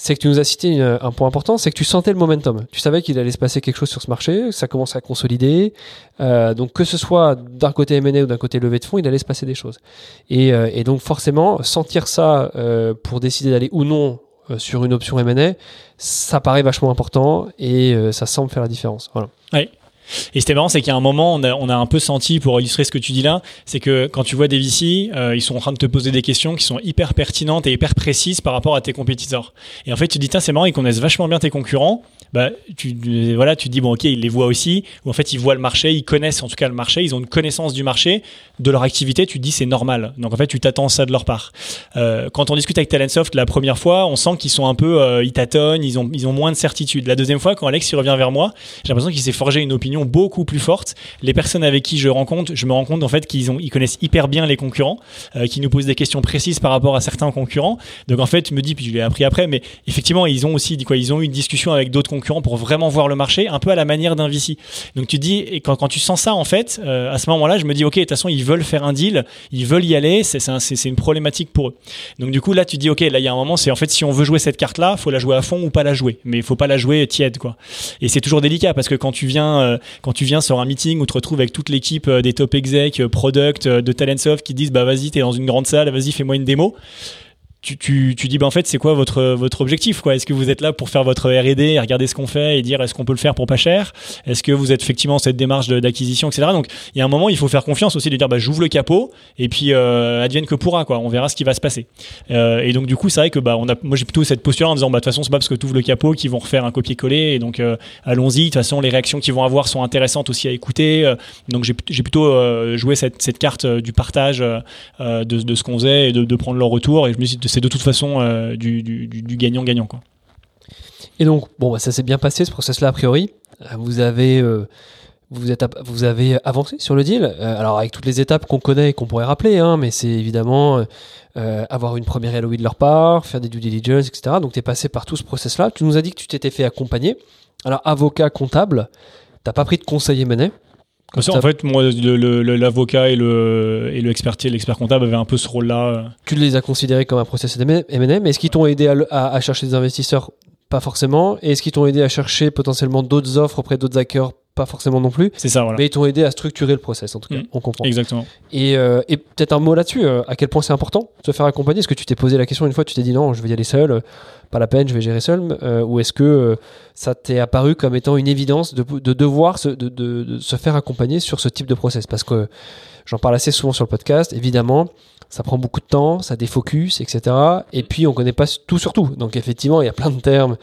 c'est que tu nous as cité un point important, c'est que tu sentais le momentum. Tu savais qu'il allait se passer quelque chose sur ce marché, ça commençait à consolider. Euh, donc que ce soit d'un côté M&A ou d'un côté levée de fonds, il allait se passer des choses. Et, euh, et donc forcément, sentir ça euh, pour décider d'aller ou non euh, sur une option M&A, ça paraît vachement important et euh, ça semble faire la différence. Voilà. Oui. Et c'était marrant, c'est a un moment, on a, on a un peu senti, pour illustrer ce que tu dis là, c'est que quand tu vois des VC, euh, ils sont en train de te poser des questions qui sont hyper pertinentes et hyper précises par rapport à tes compétiteurs. Et en fait, tu te dis, c'est marrant, ils connaissent vachement bien tes concurrents. Bah, tu, voilà, tu te dis, bon, ok, ils les voient aussi, ou en fait, ils voient le marché, ils connaissent en tout cas le marché, ils ont une connaissance du marché, de leur activité, tu te dis, c'est normal. Donc en fait, tu t'attends ça de leur part. Euh, quand on discute avec Talentsoft la première fois, on sent qu'ils sont un peu, euh, ils tâtonnent, ils ont, ils ont moins de certitude. La deuxième fois, quand Alex revient vers moi, j'ai l'impression qu'il s'est forgé une opinion beaucoup plus forte. Les personnes avec qui je rencontre, je me rends compte en fait qu'ils ont, ils connaissent hyper bien les concurrents, euh, qui nous posent des questions précises par rapport à certains concurrents. Donc en fait, je me dis, puis je l'ai appris après, mais effectivement, ils ont aussi quoi, ils ont eu une discussion avec d'autres concurrents pour vraiment voir le marché, un peu à la manière d'un VC. Donc tu dis, et quand, quand tu sens ça en fait, euh, à ce moment-là, je me dis, ok, de toute façon, ils veulent faire un deal, ils veulent y aller, c'est c'est une problématique pour eux. Donc du coup, là, tu dis, ok, là, il y a un moment, c'est en fait, si on veut jouer cette carte-là, faut la jouer à fond ou pas la jouer, mais il faut pas la jouer tiède, quoi. Et c'est toujours délicat parce que quand tu viens, euh, quand tu viens sur un meeting où tu te retrouves avec toute l'équipe euh, des top exec, product, de Talentsoft qui disent, bah vas-y, t'es dans une grande salle, vas-y, fais-moi une démo tu, tu, tu dis bah en fait c'est quoi votre votre objectif quoi? Est-ce que vous êtes là pour faire votre R&D regarder ce qu'on fait et dire est-ce qu'on peut le faire pour pas cher? Est-ce que vous êtes effectivement cette démarche d'acquisition etc donc il y a un moment il faut faire confiance aussi de dire bah j'ouvre le capot et puis euh, advienne que pourra quoi. On verra ce qui va se passer. Euh, et donc du coup c'est vrai que bah on a moi j'ai plutôt cette posture en disant bah de toute façon c'est pas parce que tu ouvres le capot qu'ils vont refaire un copier-coller et donc euh, allons-y. De toute façon les réactions qu'ils vont avoir sont intéressantes aussi à écouter. Donc j'ai plutôt joué cette, cette carte du partage de, de, ce qu'on faisait et de, prendre leur retour et je me c'est de toute façon euh, du, gagnant-gagnant. Quoi. Et donc, bon, bah, ça s'est bien passé ce process-là a priori. Euh, vous avez, euh, vous, êtes, vous avez avancé sur le deal. alors, avec toutes les étapes qu'on connaît et qu'on pourrait rappeler, hein, mais c'est évidemment avoir une première LOI de leur part, faire des due diligence, etc. Donc, tu es passé par tout ce process-là. Tu nous as dit que tu t'étais fait accompagner. Alors, avocat comptable, t'as pas pris de conseiller mené en fait, moi, l'avocat et le et l'expert comptable avaient un peu ce rôle-là. Tu les as considérés comme un process mais est-ce qu'ils t'ont aidé à, à, chercher des investisseurs? Pas forcément. Et est-ce qu'ils t'ont aidé à chercher potentiellement d'autres offres auprès d'autres hackers pas forcément non plus. C'est ça, voilà. Mais ils t'ont aidé à structurer le process, en tout cas. Mm. On comprend. Exactement. Et, euh, et peut-être un mot là-dessus, euh, à quel point c'est important de se faire accompagner? Est-ce que tu t'es posé la question une fois, tu t'es dit non, je vais y aller seul, pas la peine, je vais gérer seul euh, Ou est-ce que ça t'est apparu comme étant une évidence de, de devoir se, de, de, de, se faire accompagner sur ce type de process? Parce que j'en parle assez souvent sur le podcast, évidemment ça prend beaucoup de temps, ça défocus, etc. Et puis on connaît pas tout sur tout. Donc effectivement, il y a plein de termes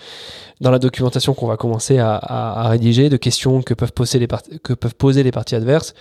dans la documentation qu'on va commencer à, rédiger, de questions que peuvent poser les parties adverses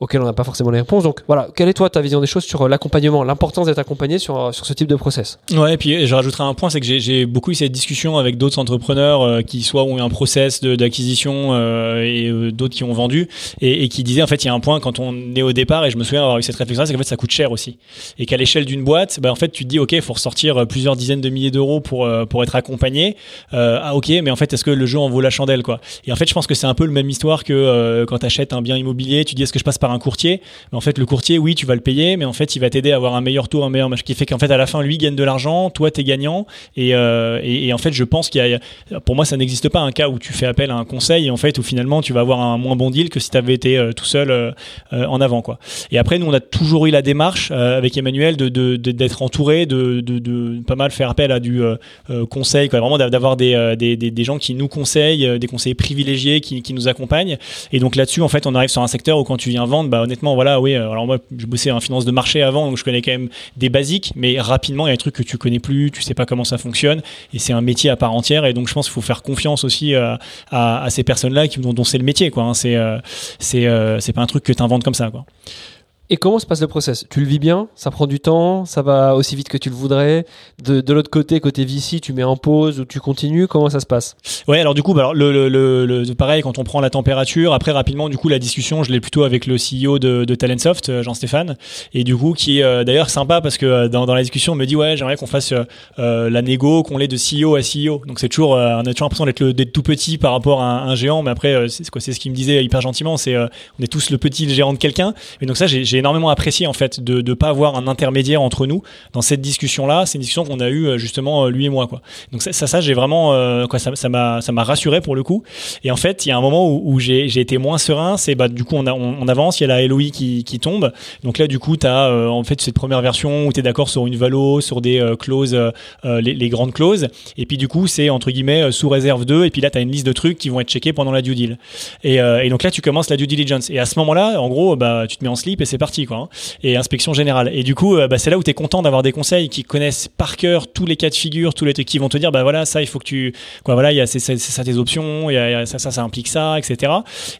auxquelles on n'a pas forcément les réponses. Donc voilà, quelle est toi ta vision des choses sur euh, l'accompagnement, l'importance d'être accompagné sur, euh, sur ce type de process? Ouais, et puis je rajouterai un point, c'est que j'ai beaucoup eu cette discussion avec d'autres entrepreneurs euh, qui soit ont eu un process d'acquisition et d'autres qui ont vendu et, qui disaient en fait il y a un point quand on est au départ et je me souviens avoir eu cette réflexion, c'est qu'en fait ça coûte cher aussi et qu'à l'échelle d'une boîte, bah, en fait tu te dis ok, il faut ressortir plusieurs dizaines de milliers d'euros pour pour être accompagné. ah ok, mais en fait est-ce que le jeu en vaut la chandelle quoi? Et en fait je pense que c'est un peu le même histoire que quand tu achètes un bien immobilier, tu dis est-ce que je passe par un courtier. Mais en fait, le courtier, oui, tu vas le payer, mais en fait, il va t'aider à avoir un meilleur taux, un meilleur match, qui fait qu'en fait, à la fin, lui gagne de l'argent, toi, t'es gagnant. Et, euh, et, en fait, je pense qu'il y a, pour moi, ça n'existe pas un cas où tu fais appel à un conseil et en fait, où finalement, tu vas avoir un moins bon deal que si tu avais été euh, tout seul euh, en avant, quoi. Et après, nous, on a toujours eu la démarche avec Emmanuel de, d'être entouré, de, de, pas mal faire appel à du conseil, quoi, vraiment d'avoir des, des, des, gens qui nous conseillent, des conseillers privilégiés qui, qui nous accompagnent. Et donc là-dessus, en fait, on arrive sur un secteur où quand tu viens vendre, bah, honnêtement, voilà, oui. Alors moi, je bossais en finance de marché avant, donc je connais quand même des basiques, mais rapidement, il y a des trucs que tu connais plus, tu sais pas comment ça fonctionne, et c'est un métier à part entière. Et donc, je pense qu'il faut faire confiance aussi euh, à, ces personnes-là dont, dont c'est le métier, quoi. Hein. Euh, c'est euh, c'est pas un truc que tu inventes comme ça, quoi. Et comment se passe le process? Tu le vis bien? Ça prend du temps? Ça va aussi vite que tu le voudrais? De, de l'autre côté, côté VC, tu mets en pause ou tu continues Comment ça se passe? Ouais, alors du coup, bah, alors, le, le, le, pareil, quand on prend la température, après rapidement, du coup, la discussion, je l'ai plutôt avec le CEO de, de Talentsoft, euh, Jean-Stéphane, et du coup, qui est euh, d'ailleurs sympa parce que euh, dans, dans la discussion, on me dit, ouais, j'aimerais qu'on fasse euh, la négo, qu'on l'ait de CEO à CEO. Donc c'est toujours, on a toujours l'impression d'être tout petit par rapport à un, géant, mais après, c'est ce qu'il me disait hyper gentiment, c'est on est tous le petit le gérant de quelqu'un. Et donc ça, j'ai énormément apprécié en fait de ne pas avoir un intermédiaire entre nous dans cette discussion là. C'est une discussion qu'on a eue justement lui et moi quoi. Donc ça, ça, j'ai vraiment quoi, ça m'a ça m'a rassuré pour le coup. Et en fait, il y a un moment où, où j'ai été moins serein. C'est bah du coup on, on, avance, il y a la LOI qui, qui tombe. Donc là du coup tu as en fait cette première version où tu es d'accord sur une valo, sur des clauses, les, grandes clauses. Et puis du coup c'est entre guillemets sous réserve 2 et puis là tu as une liste de trucs qui vont être checkés pendant la due deal. Et, et donc là tu commences la due diligence. Et à ce moment-là, en gros, bah, tu te mets en slip et c'est parti, quoi. Hein. Et inspection générale. Et du coup, euh, bah, c'est là où tu es content d'avoir des conseils qui connaissent par cœur tous les cas de figure, tous les qui vont te dire, bah voilà, ça, il faut que tu, quoi, voilà, il y a c'est ça tes options, il y a, ça, ça, ça implique ça, etc.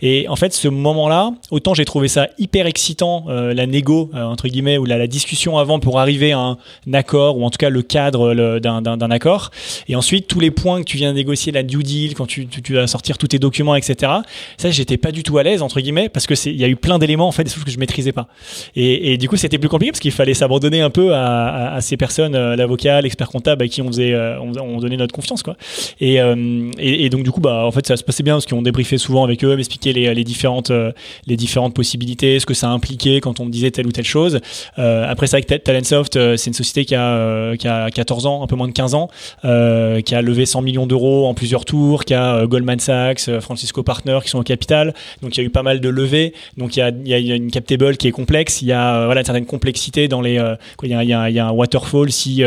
Et en fait, ce moment-là, autant j'ai trouvé ça hyper excitant, euh, la négo, euh, entre guillemets, ou la, discussion avant pour arriver à un, accord, ou en tout cas le cadre d'un accord. Et ensuite, tous les points que tu viens négocier, la due deal, quand tu, tu, tu vas sortir tous tes documents, etc. Ça, j'étais pas du tout à l'aise, entre guillemets, parce que c'est, il y a eu plein d'éléments, en fait, des choses que je maîtrisais pas. Et, du coup, c'était plus compliqué parce qu'il fallait s'abandonner un peu à, ces personnes, euh, l'avocat, l'expert comptable, à qui on faisait, euh, on, donnait notre confiance, quoi. Euh, et, et, donc, du coup, bah, en fait, ça se passait bien parce qu'on débriefait souvent avec eux, m'expliquaient les, différentes, les différentes possibilités, ce que ça impliquait quand on me disait telle ou telle chose. après, vrai que Talentsoft, c'est une société qui a, qui a 14 ans, un peu moins de 15 ans, qui a levé 100 millions d'euros en plusieurs tours, qui a Goldman Sachs, Francisco Partners qui sont au capital. Donc, il y a eu pas mal de levées. Donc, il y a, y a une captable qui est Il y a voilà, une certaine complexité dans les. il, y a, il, y a, un waterfall si,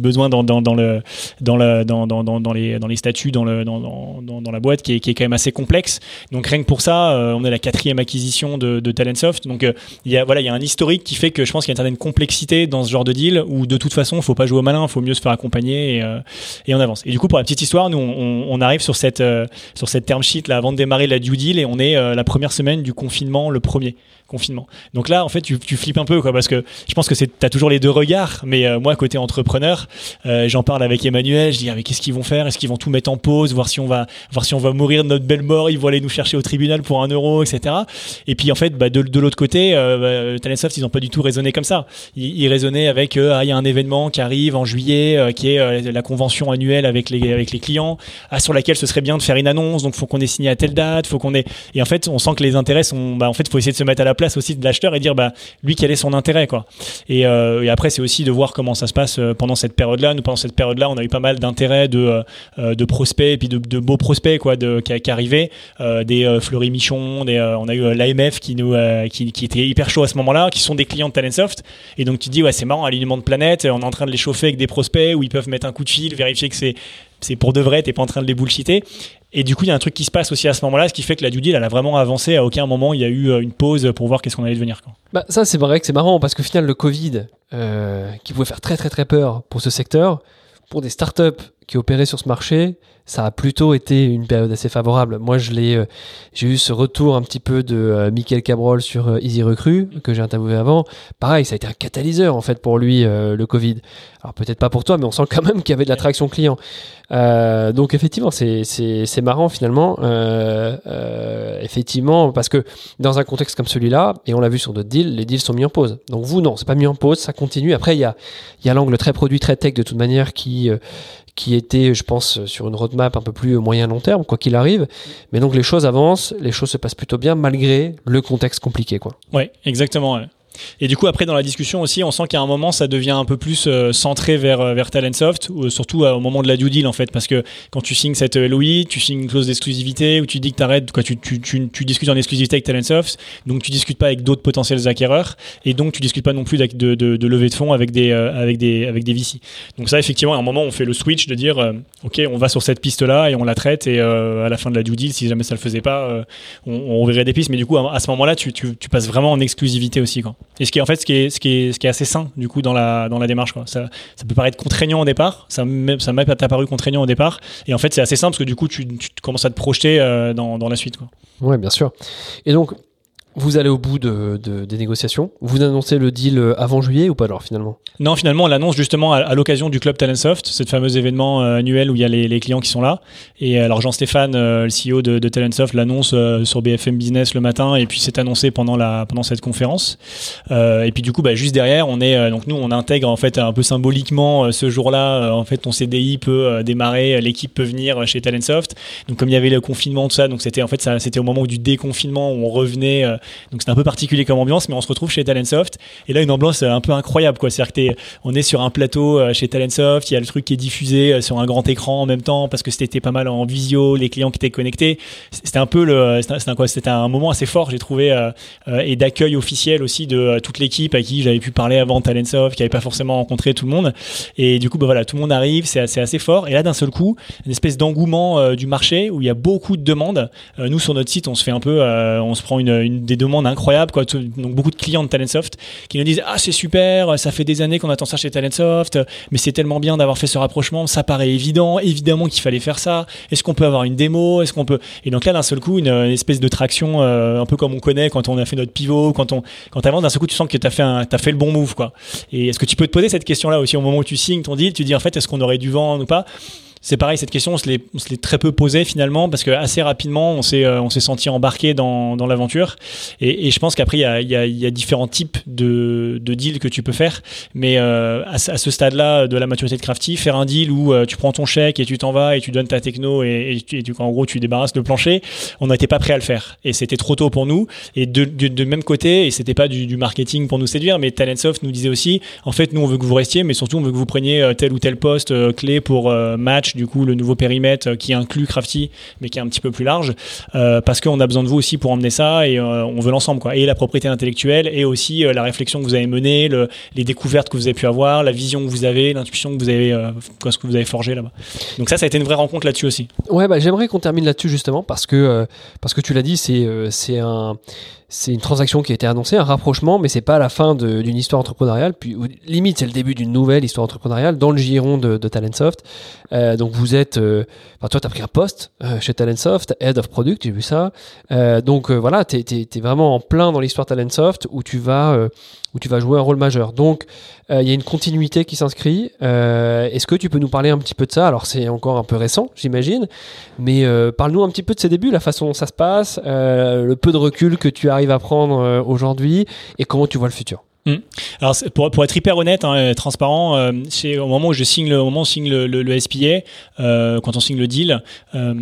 besoin dans, dans, dans, le, dans, le, dans, dans, dans, les, dans statuts, dans, la boîte qui est, quand même assez complexe. Donc, rien que pour ça, on est la quatrième acquisition de, de Talentsoft. Donc, il, y a, voilà, il y a un historique qui fait que je pense qu'il y a une certaine complexité dans ce genre de deal où de toute façon, il faut pas jouer au malin, il faut mieux se faire accompagner et, et on avance. Et du coup, pour la petite histoire, nous, on, on arrive sur cette, sur cette term sheet là, avant de démarrer la due deal et on est la première semaine du confinement, le premier Donc là, en fait, tu, tu flippes un peu, quoi, parce que je pense que c'est, t'as toujours les deux regards. Mais euh, moi, côté entrepreneur, euh, j'en parle avec Emmanuel. Je dis, ah, mais qu'est-ce qu'ils vont faire? Est-ce qu'ils vont tout mettre en pause, voir si on va, voir si on va mourir de notre belle mort Ils vont aller nous chercher au tribunal pour un euro, etc. Et puis en fait, bah, de, l'autre côté, euh, bah, Talentsoft, ils ont pas du tout raisonné comme ça. Ils, ils raisonnaient avec, euh, ah, il y a un événement qui arrive en juillet, qui est la convention annuelle avec les avec les clients, ah, sur laquelle ce serait bien de faire une annonce. Donc, faut qu'on ait signé à telle date, faut qu'on ait. Et en fait, on sent que les intérêts sont, bah, en fait, faut essayer de se mettre à la place aussi de l'acheteur et dire bah lui quel est son intérêt quoi. Et, euh, après c'est aussi de voir comment ça se passe euh, pendant cette période-là. Nous pendant cette période-là, on a eu pas mal d'intérêts de euh, de prospects et puis de, beaux prospects quoi de qui, qui arrivaient, des Fleury Michon, des on a eu l'AMF qui nous qui, était hyper chaud à ce moment-là, qui sont des clients de Talentsoft. Et donc tu dis ouais c'est marrant alignement de planète, on est en train de les chauffer avec des prospects où ils peuvent mettre un coup de fil, vérifier que c'est c'est pour de vrai, t'es pas en train de les bullshiter. Et du coup, il y a un truc qui se passe aussi à ce moment-là, ce qui fait que la due elle a vraiment avancé. À aucun moment, il y a eu une pause pour voir qu'est-ce qu'on allait devenir. Bah, ça, c'est vrai que c'est marrant parce qu'au final, le Covid, euh, qui pouvait faire très très très peur pour ce secteur, pour des startups qui opéraient sur ce marché, ça a plutôt été une période assez favorable. Moi, je l'ai, euh, j'ai eu ce retour un petit peu de euh, Michael Cabrol sur euh, Easy Recruit que j'ai interviewé avant. Pareil, ça a été un catalyseur en fait pour lui le Covid. Alors peut-être pas pour toi, mais on sent quand même qu'il y avait de l'attraction client. donc effectivement, c'est c'est c'est marrant finalement. effectivement, parce que dans un contexte comme celui-là, et on l'a vu sur d'autres deals, les deals sont mis en pause. Donc vous, non, c'est pas mis en pause, ça continue. Après, il y a il y a l'angle très produit, très tech de toute manière qui qui était, je pense, sur une roadmap un peu plus moyen long terme, quoi qu'il arrive. Mais donc les choses avancent, les choses se passent plutôt bien malgré le contexte compliqué, quoi. Ouais, exactement. Et du coup, après, dans la discussion aussi, on sent qu'à un moment, ça devient un peu plus euh, centré vers, euh, vers Talentsoft, ou, surtout au moment de la due deal, en fait, parce que quand tu signes cette LOI, tu signes une clause d'exclusivité, où tu dis que t'arrêtes, quoi, tu, tu, tu, tu, discutes en exclusivité avec Talentsoft, donc tu discutes pas avec d'autres potentiels acquéreurs, et donc tu discutes pas non plus de, de, levée de fonds avec des, euh, avec des, avec des VC. Donc ça, effectivement, à un moment, on fait le switch de dire, OK, on va sur cette piste-là, et on la traite, et à la fin de la due deal, si jamais ça le faisait pas, on, on verrait des pistes, mais du coup, à, ce moment-là, tu, tu, tu passes vraiment en exclusivité aussi, quoi. Et ce qui est en fait ce qui est, ce qui est, ce qui est assez sain du coup dans la, dans la démarche. Quoi. Ça, ça peut paraître contraignant au départ, ça m'a apparu contraignant au départ, et en fait c'est assez simple parce que du coup tu, tu commences à te projeter euh, dans, dans la suite. Quoi. Ouais, bien sûr. Et donc vous allez au bout de, de, des négociations. Vous annoncez le deal euh, avant juillet ou pas alors finalement? Non, finalement on l'annonce justement à, l'occasion du club Talentsoft, ce fameux événement euh, annuel où il y a les, les, clients qui sont là. Et alors Jean-Stéphane, euh, le CEO de, de Talentsoft, l'annonce sur BFM Business le matin et puis c'est annoncé pendant la pendant cette conférence. et puis du coup, bah, juste derrière, on est donc nous on intègre en fait un peu symboliquement ce jour-là. en fait, ton CDI peut démarrer, l'équipe peut venir chez Talentsoft. Donc comme il y avait le confinement tout ça, donc c'était en fait ça c'était au moment du déconfinement où on revenait donc c'est un peu particulier comme ambiance, mais on se retrouve chez Talentsoft et là une ambiance un peu incroyable quoi. C'est-à-dire que on est sur un plateau chez Talentsoft, il y a le truc qui est diffusé sur un grand écran en même temps parce que c'était pas mal en visio, les clients qui étaient connectés. C'était un peu le, c'était un, un moment assez fort, j'ai trouvé, et d'accueil officiel aussi de toute l'équipe à qui j'avais pu parler avant Talentsoft, qui avait pas forcément rencontré tout le monde. Et du coup, bah voilà, tout le monde arrive, c'est assez, fort. Et là, d'un seul coup, une espèce d'engouement euh, du marché où il y a beaucoup de demandes. Euh, nous, sur notre site, on se fait un peu, euh, on se prend une, une, des demandes incroyables, donc beaucoup de clients de Talentsoft qui nous disent ah c'est super, ça fait des années qu'on attend ça chez Talentsoft, mais c'est tellement bien d'avoir fait ce rapprochement, ça paraît évident, évidemment qu'il fallait faire ça. Est-ce qu'on peut avoir une démo? Est-ce qu'on peut? Et donc là, d'un seul coup, une, espèce de traction, un peu comme on connaît quand on a fait notre pivot, quand on quand avances, d'un seul coup, tu sens que tu as fait un, as fait le bon move, quoi. Et est-ce que tu peux te poser cette question-là aussi au moment où tu signes ton deal Tu dis en fait, est-ce qu'on aurait dû vendre ou pas? C'est pareil, cette question, on se l'est très peu posée finalement, parce que assez rapidement, on s'est euh, senti embarqué dans, dans l'aventure. Et, je pense qu'après, il y a, y, y a, différents types de, de deals que tu peux faire. Mais euh, à, ce stade-là de la maturité de Crafty, faire un deal où euh, tu prends ton chèque et tu t'en vas et tu donnes ta techno et, et, tu, en gros, tu débarrasses le plancher, on n'était pas prêt à le faire. Et c'était trop tôt pour nous. Et de, de, de même côté, et c'était pas du, du, marketing pour nous séduire, mais Talentsoft nous disait aussi, en fait, nous, on veut que vous restiez, mais surtout, on veut que vous preniez tel ou tel poste clé pour match du coup le nouveau périmètre euh, qui inclut Crafty mais qui est un petit peu plus large euh, parce qu'on a besoin de vous aussi pour emmener ça et euh, on veut l'ensemble et la propriété intellectuelle et aussi la réflexion que vous avez menée le, les découvertes que vous avez pu avoir la vision que vous avez l'intuition que vous avez ce que vous avez forgé là-bas. Donc ça ça a été une vraie rencontre là-dessus aussi. Ouais bah, j'aimerais qu'on termine là-dessus justement parce que parce que tu l'as dit c'est c'est un c'est une transaction qui a été annoncée, un rapprochement, mais c'est pas la fin d'une histoire entrepreneuriale. Puis limite, c'est le début d'une nouvelle histoire entrepreneuriale dans le giron de, Talentsoft. Euh, donc vous êtes, euh, enfin toi, t'as pris un poste euh, chez Talentsoft, head of product, j'ai vu ça. Euh, donc voilà, t'es es, vraiment en plein dans l'histoire Talentsoft où tu vas où tu vas jouer un rôle majeur. Donc, il y a une continuité qui s'inscrit. Euh, Est-ce que tu peux nous parler un petit peu de ça? Alors, c'est encore un peu récent, j'imagine, mais euh, parle-nous un petit peu de ces débuts, la façon dont ça se passe, euh, le peu de recul que tu arrives à prendre aujourd'hui et comment tu vois le futur. Hmm. Alors pour, pour, être hyper honnête, hein, transparent, euh, c'est au moment où je signe le, au moment où signe le, le, le SPA, euh, quand on signe le deal, euh,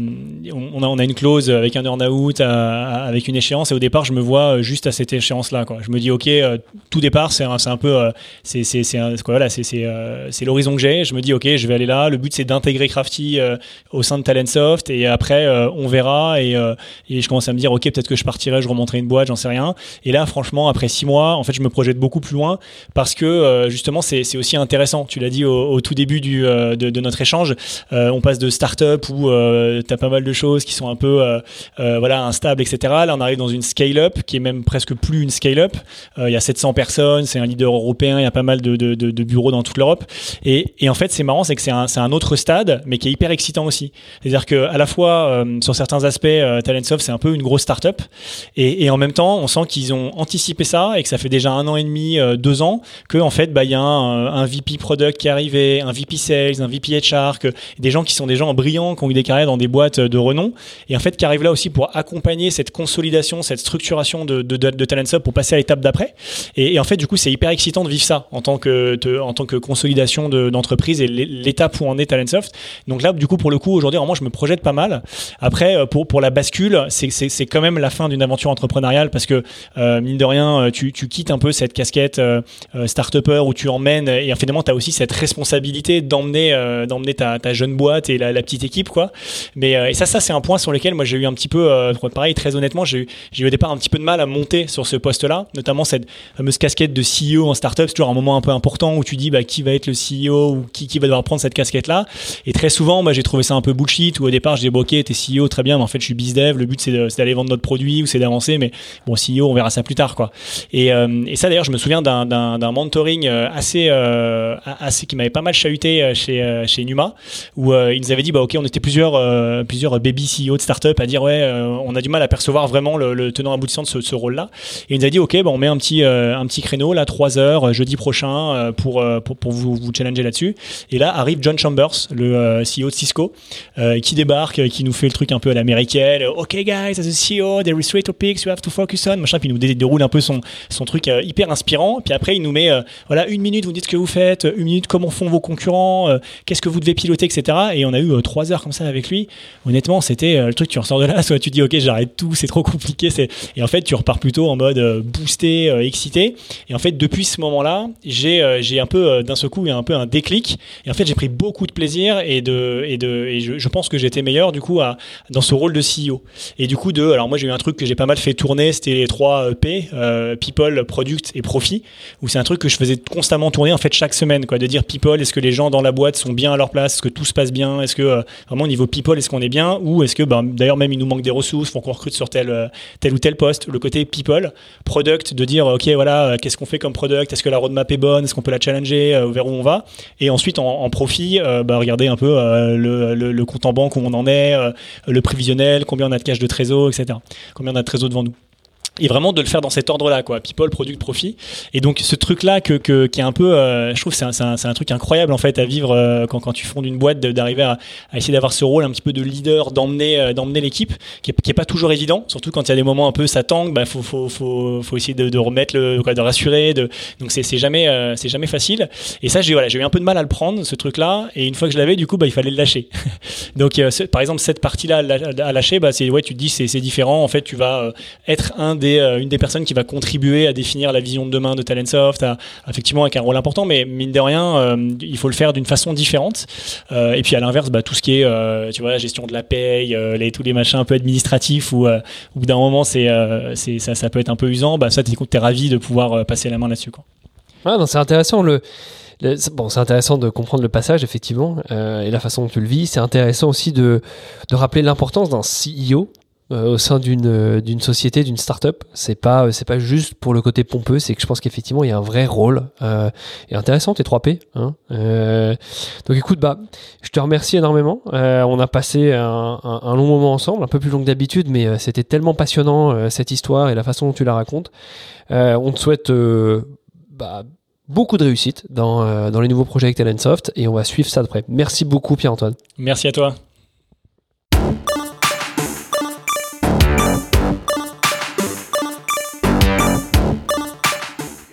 on, a, on a une clause avec un earn-out, avec une échéance, et au départ, je me vois euh, juste à cette échéance-là. Je me dis, ok, euh, tout départ, c'est un, un, peu, euh, c'est c'est voilà, c'est l'horizon que j'ai. Je me dis, ok, je vais aller là. Le but, c'est d'intégrer Crafty au sein de Talentsoft, et après, on verra. Et, et je commence à me dire, ok, peut-être que je partirai, je remonterai une boîte, j'en sais rien. Et là, franchement, après six mois, en fait, je me projette beaucoup plus loin parce que euh, justement c'est aussi intéressant. Tu l'as dit au, tout début du, euh, de, notre échange, euh, on passe de start-up où tu as pas mal de choses qui sont un peu voilà instables, etc. Là on arrive dans une scale-up qui est même presque plus une scale-up. Il y a 700 personnes, c'est un leader européen, il y a pas mal de, de, bureaux dans toute l'Europe. Et, et, en fait c'est marrant, c'est que c'est un, un, autre stade, mais qui est hyper excitant aussi. C'est-à-dire que à la fois sur certains aspects, Talentsoft c'est un peu une grosse start-up, et en même temps on sent qu'ils ont anticipé ça et que ça fait déjà un an et demi euh, deux ans, que en fait, bah, il y a un, VP product qui est arrivé, un VP sales, un VP HR, des gens qui sont des gens brillants, qui ont eu des carrières dans des boîtes de renom, et en fait, qui arrivent là aussi pour accompagner cette consolidation, cette structuration de, de, de, pour passer à l'étape d'après. Et, en fait, du coup, c'est hyper excitant de vivre ça en tant que, en tant que consolidation d'entreprise et l'étape où en est Talentsoft. Donc là, du coup, pour le coup, aujourd'hui, moi, je me projette pas mal. Après, euh, pour, pour la bascule, c'est quand même la fin d'une aventure entrepreneuriale parce que, euh, mine de rien, tu, tu quittes un peu cette casquette casquette euh, euh, start-upper où tu emmènes et finalement tu as aussi cette responsabilité d'emmener euh, d'emmener ta, jeune boîte et la, petite équipe quoi. Mais et ça ça c'est un point sur lequel moi j'ai eu un petit peu pareil très honnêtement j'ai eu, au départ un petit peu de mal à monter sur ce poste-là, notamment cette fameuse casquette de CEO en startup, c'est toujours un moment un peu important où tu dis bah, qui va être le CEO ou qui, qui va devoir prendre cette casquette-là. Et très souvent, bah, j'ai trouvé ça un peu bullshit où au départ je dis ok t'es CEO très bien, mais en fait je suis bizdev, le but c'est d'aller vendre notre produit ou c'est d'avancer, mais bon CEO on verra ça plus tard quoi. Et, et ça d'ailleurs je me souviens d'un mentoring euh, assez, euh, assez qui m'avait pas mal chahuté euh, chez, chez Numa, où ils nous avaient dit, bah, ok, on était plusieurs, plusieurs baby CEO de start-up à dire, ouais, on a du mal à percevoir vraiment le, tenant aboutissant de ce, ce rôle-là. Et ils nous avaient dit, ok, bah, on met un petit, un petit créneau, là, 3 heures, jeudi prochain, pour, pour, pour vous, vous challenger là-dessus. Et là arrive John Chambers, le CEO de Cisco, qui débarque, qui nous fait le truc un peu à l'américaine. Ok, guys, as a CEO, there is three topics you have to focus on, machin, puis il nous déroule un peu son, son truc hyper inspirant Puis après, il nous met, voilà, une minute, vous dites ce que vous faites, une minute, comment font vos concurrents, qu'est-ce que vous devez piloter, etc. Et on a eu trois heures comme ça avec lui. Honnêtement, c'était le truc, tu ressors de là, soit tu dis, ok, j'arrête tout, c'est trop compliqué. Et en fait, tu repars plutôt en mode boosté, excité. Et en fait, depuis ce moment-là, j'ai j'ai un peu, d'un seul coup, un peu un déclic. Et en fait, j'ai pris beaucoup de plaisir et, de, et, de, et je, je pense que j'étais meilleur, du coup, à, dans ce rôle de CEO. Et du coup, de, alors moi, j'ai eu un truc que j'ai pas mal fait tourner, c'était les trois euh, P, euh, People, Product et Profit, où c'est un truc que je faisais constamment tourner, en fait, chaque semaine, quoi, de dire People, est-ce que les gens dans la boîte sont bien à leur place, est-ce que tout se passe bien, est-ce que euh, vraiment au niveau People, est-ce qu'on est bien, ou est-ce que, ben, d'ailleurs, même il nous manque des ressources, faut qu'on recrute sur tel, tel ou tel poste. Le côté People, Product, de dire, ok, voilà, qu'est-ce qu'on fait comme product, est-ce que la roadmap est bonne, est-ce qu'on peut la challenger, vers où on va, et ensuite en, profit, bah, regarder un peu le, le, le, compte en banque où on en est, le prévisionnel, combien on a de cash de trésor, etc. Combien on a de trésor devant nous et vraiment de le faire dans cet ordre-là, quoi. People, product, profit. Et donc ce truc-là que, que, qui est un peu, euh, je trouve, c'est un, un, un, truc incroyable en fait à vivre euh, quand, quand tu fondes une boîte, d'arriver à, essayer d'avoir ce rôle un petit peu de leader, d'emmener, euh, d'emmener l'équipe, qui est, qui est pas toujours évident, surtout quand il y a des moments un peu ça tangue, bah faut, faut, faut, faut essayer de, remettre le, de rassurer, donc c'est, c'est jamais, c'est jamais facile. Et ça, j'ai voilà, j'ai eu un peu de mal à le prendre, ce truc-là. Et une fois que je l'avais, du coup, bah il fallait le lâcher. donc par exemple cette partie-là à lâcher, bah c'est ouais, tu te dis c'est, c'est différent. En fait, tu vas être un des, une des personnes qui va contribuer à définir la vision de demain de Talentsoft, à, effectivement avec un rôle important, mais mine de rien, euh, il faut le faire d'une façon différente. Euh, et puis à l'inverse, bah, tout ce qui est, euh, tu vois, la gestion de la paye, tous les machins un peu administratifs où, au bout d'un moment, c'est, c'est, ça, ça peut être un peu usant, bah, ça, tu es ravi de pouvoir passer la main là-dessus. Quoi. Ouais, c'est intéressant. Bon, c'est intéressant de comprendre le passage, effectivement, et la façon dont tu le vis. C'est intéressant aussi de, de rappeler l'importance d'un CEO euh, au sein d'une euh, d'une société, d'une start-up. C'est pas euh, pas juste pour le côté pompeux, c'est que je pense qu'effectivement il y a un vrai rôle euh, et intéressant tes 3 P. Hein euh, donc écoute bah je te remercie énormément. on a passé un, un, un, long moment ensemble, un peu plus long que d'habitude, mais c'était tellement passionnant cette histoire et la façon dont tu la racontes. on te souhaite bah, beaucoup de réussite dans, dans les nouveaux projets avec Talentsoft et on va suivre ça de près. Merci beaucoup Pierre-Antoine. Merci à toi.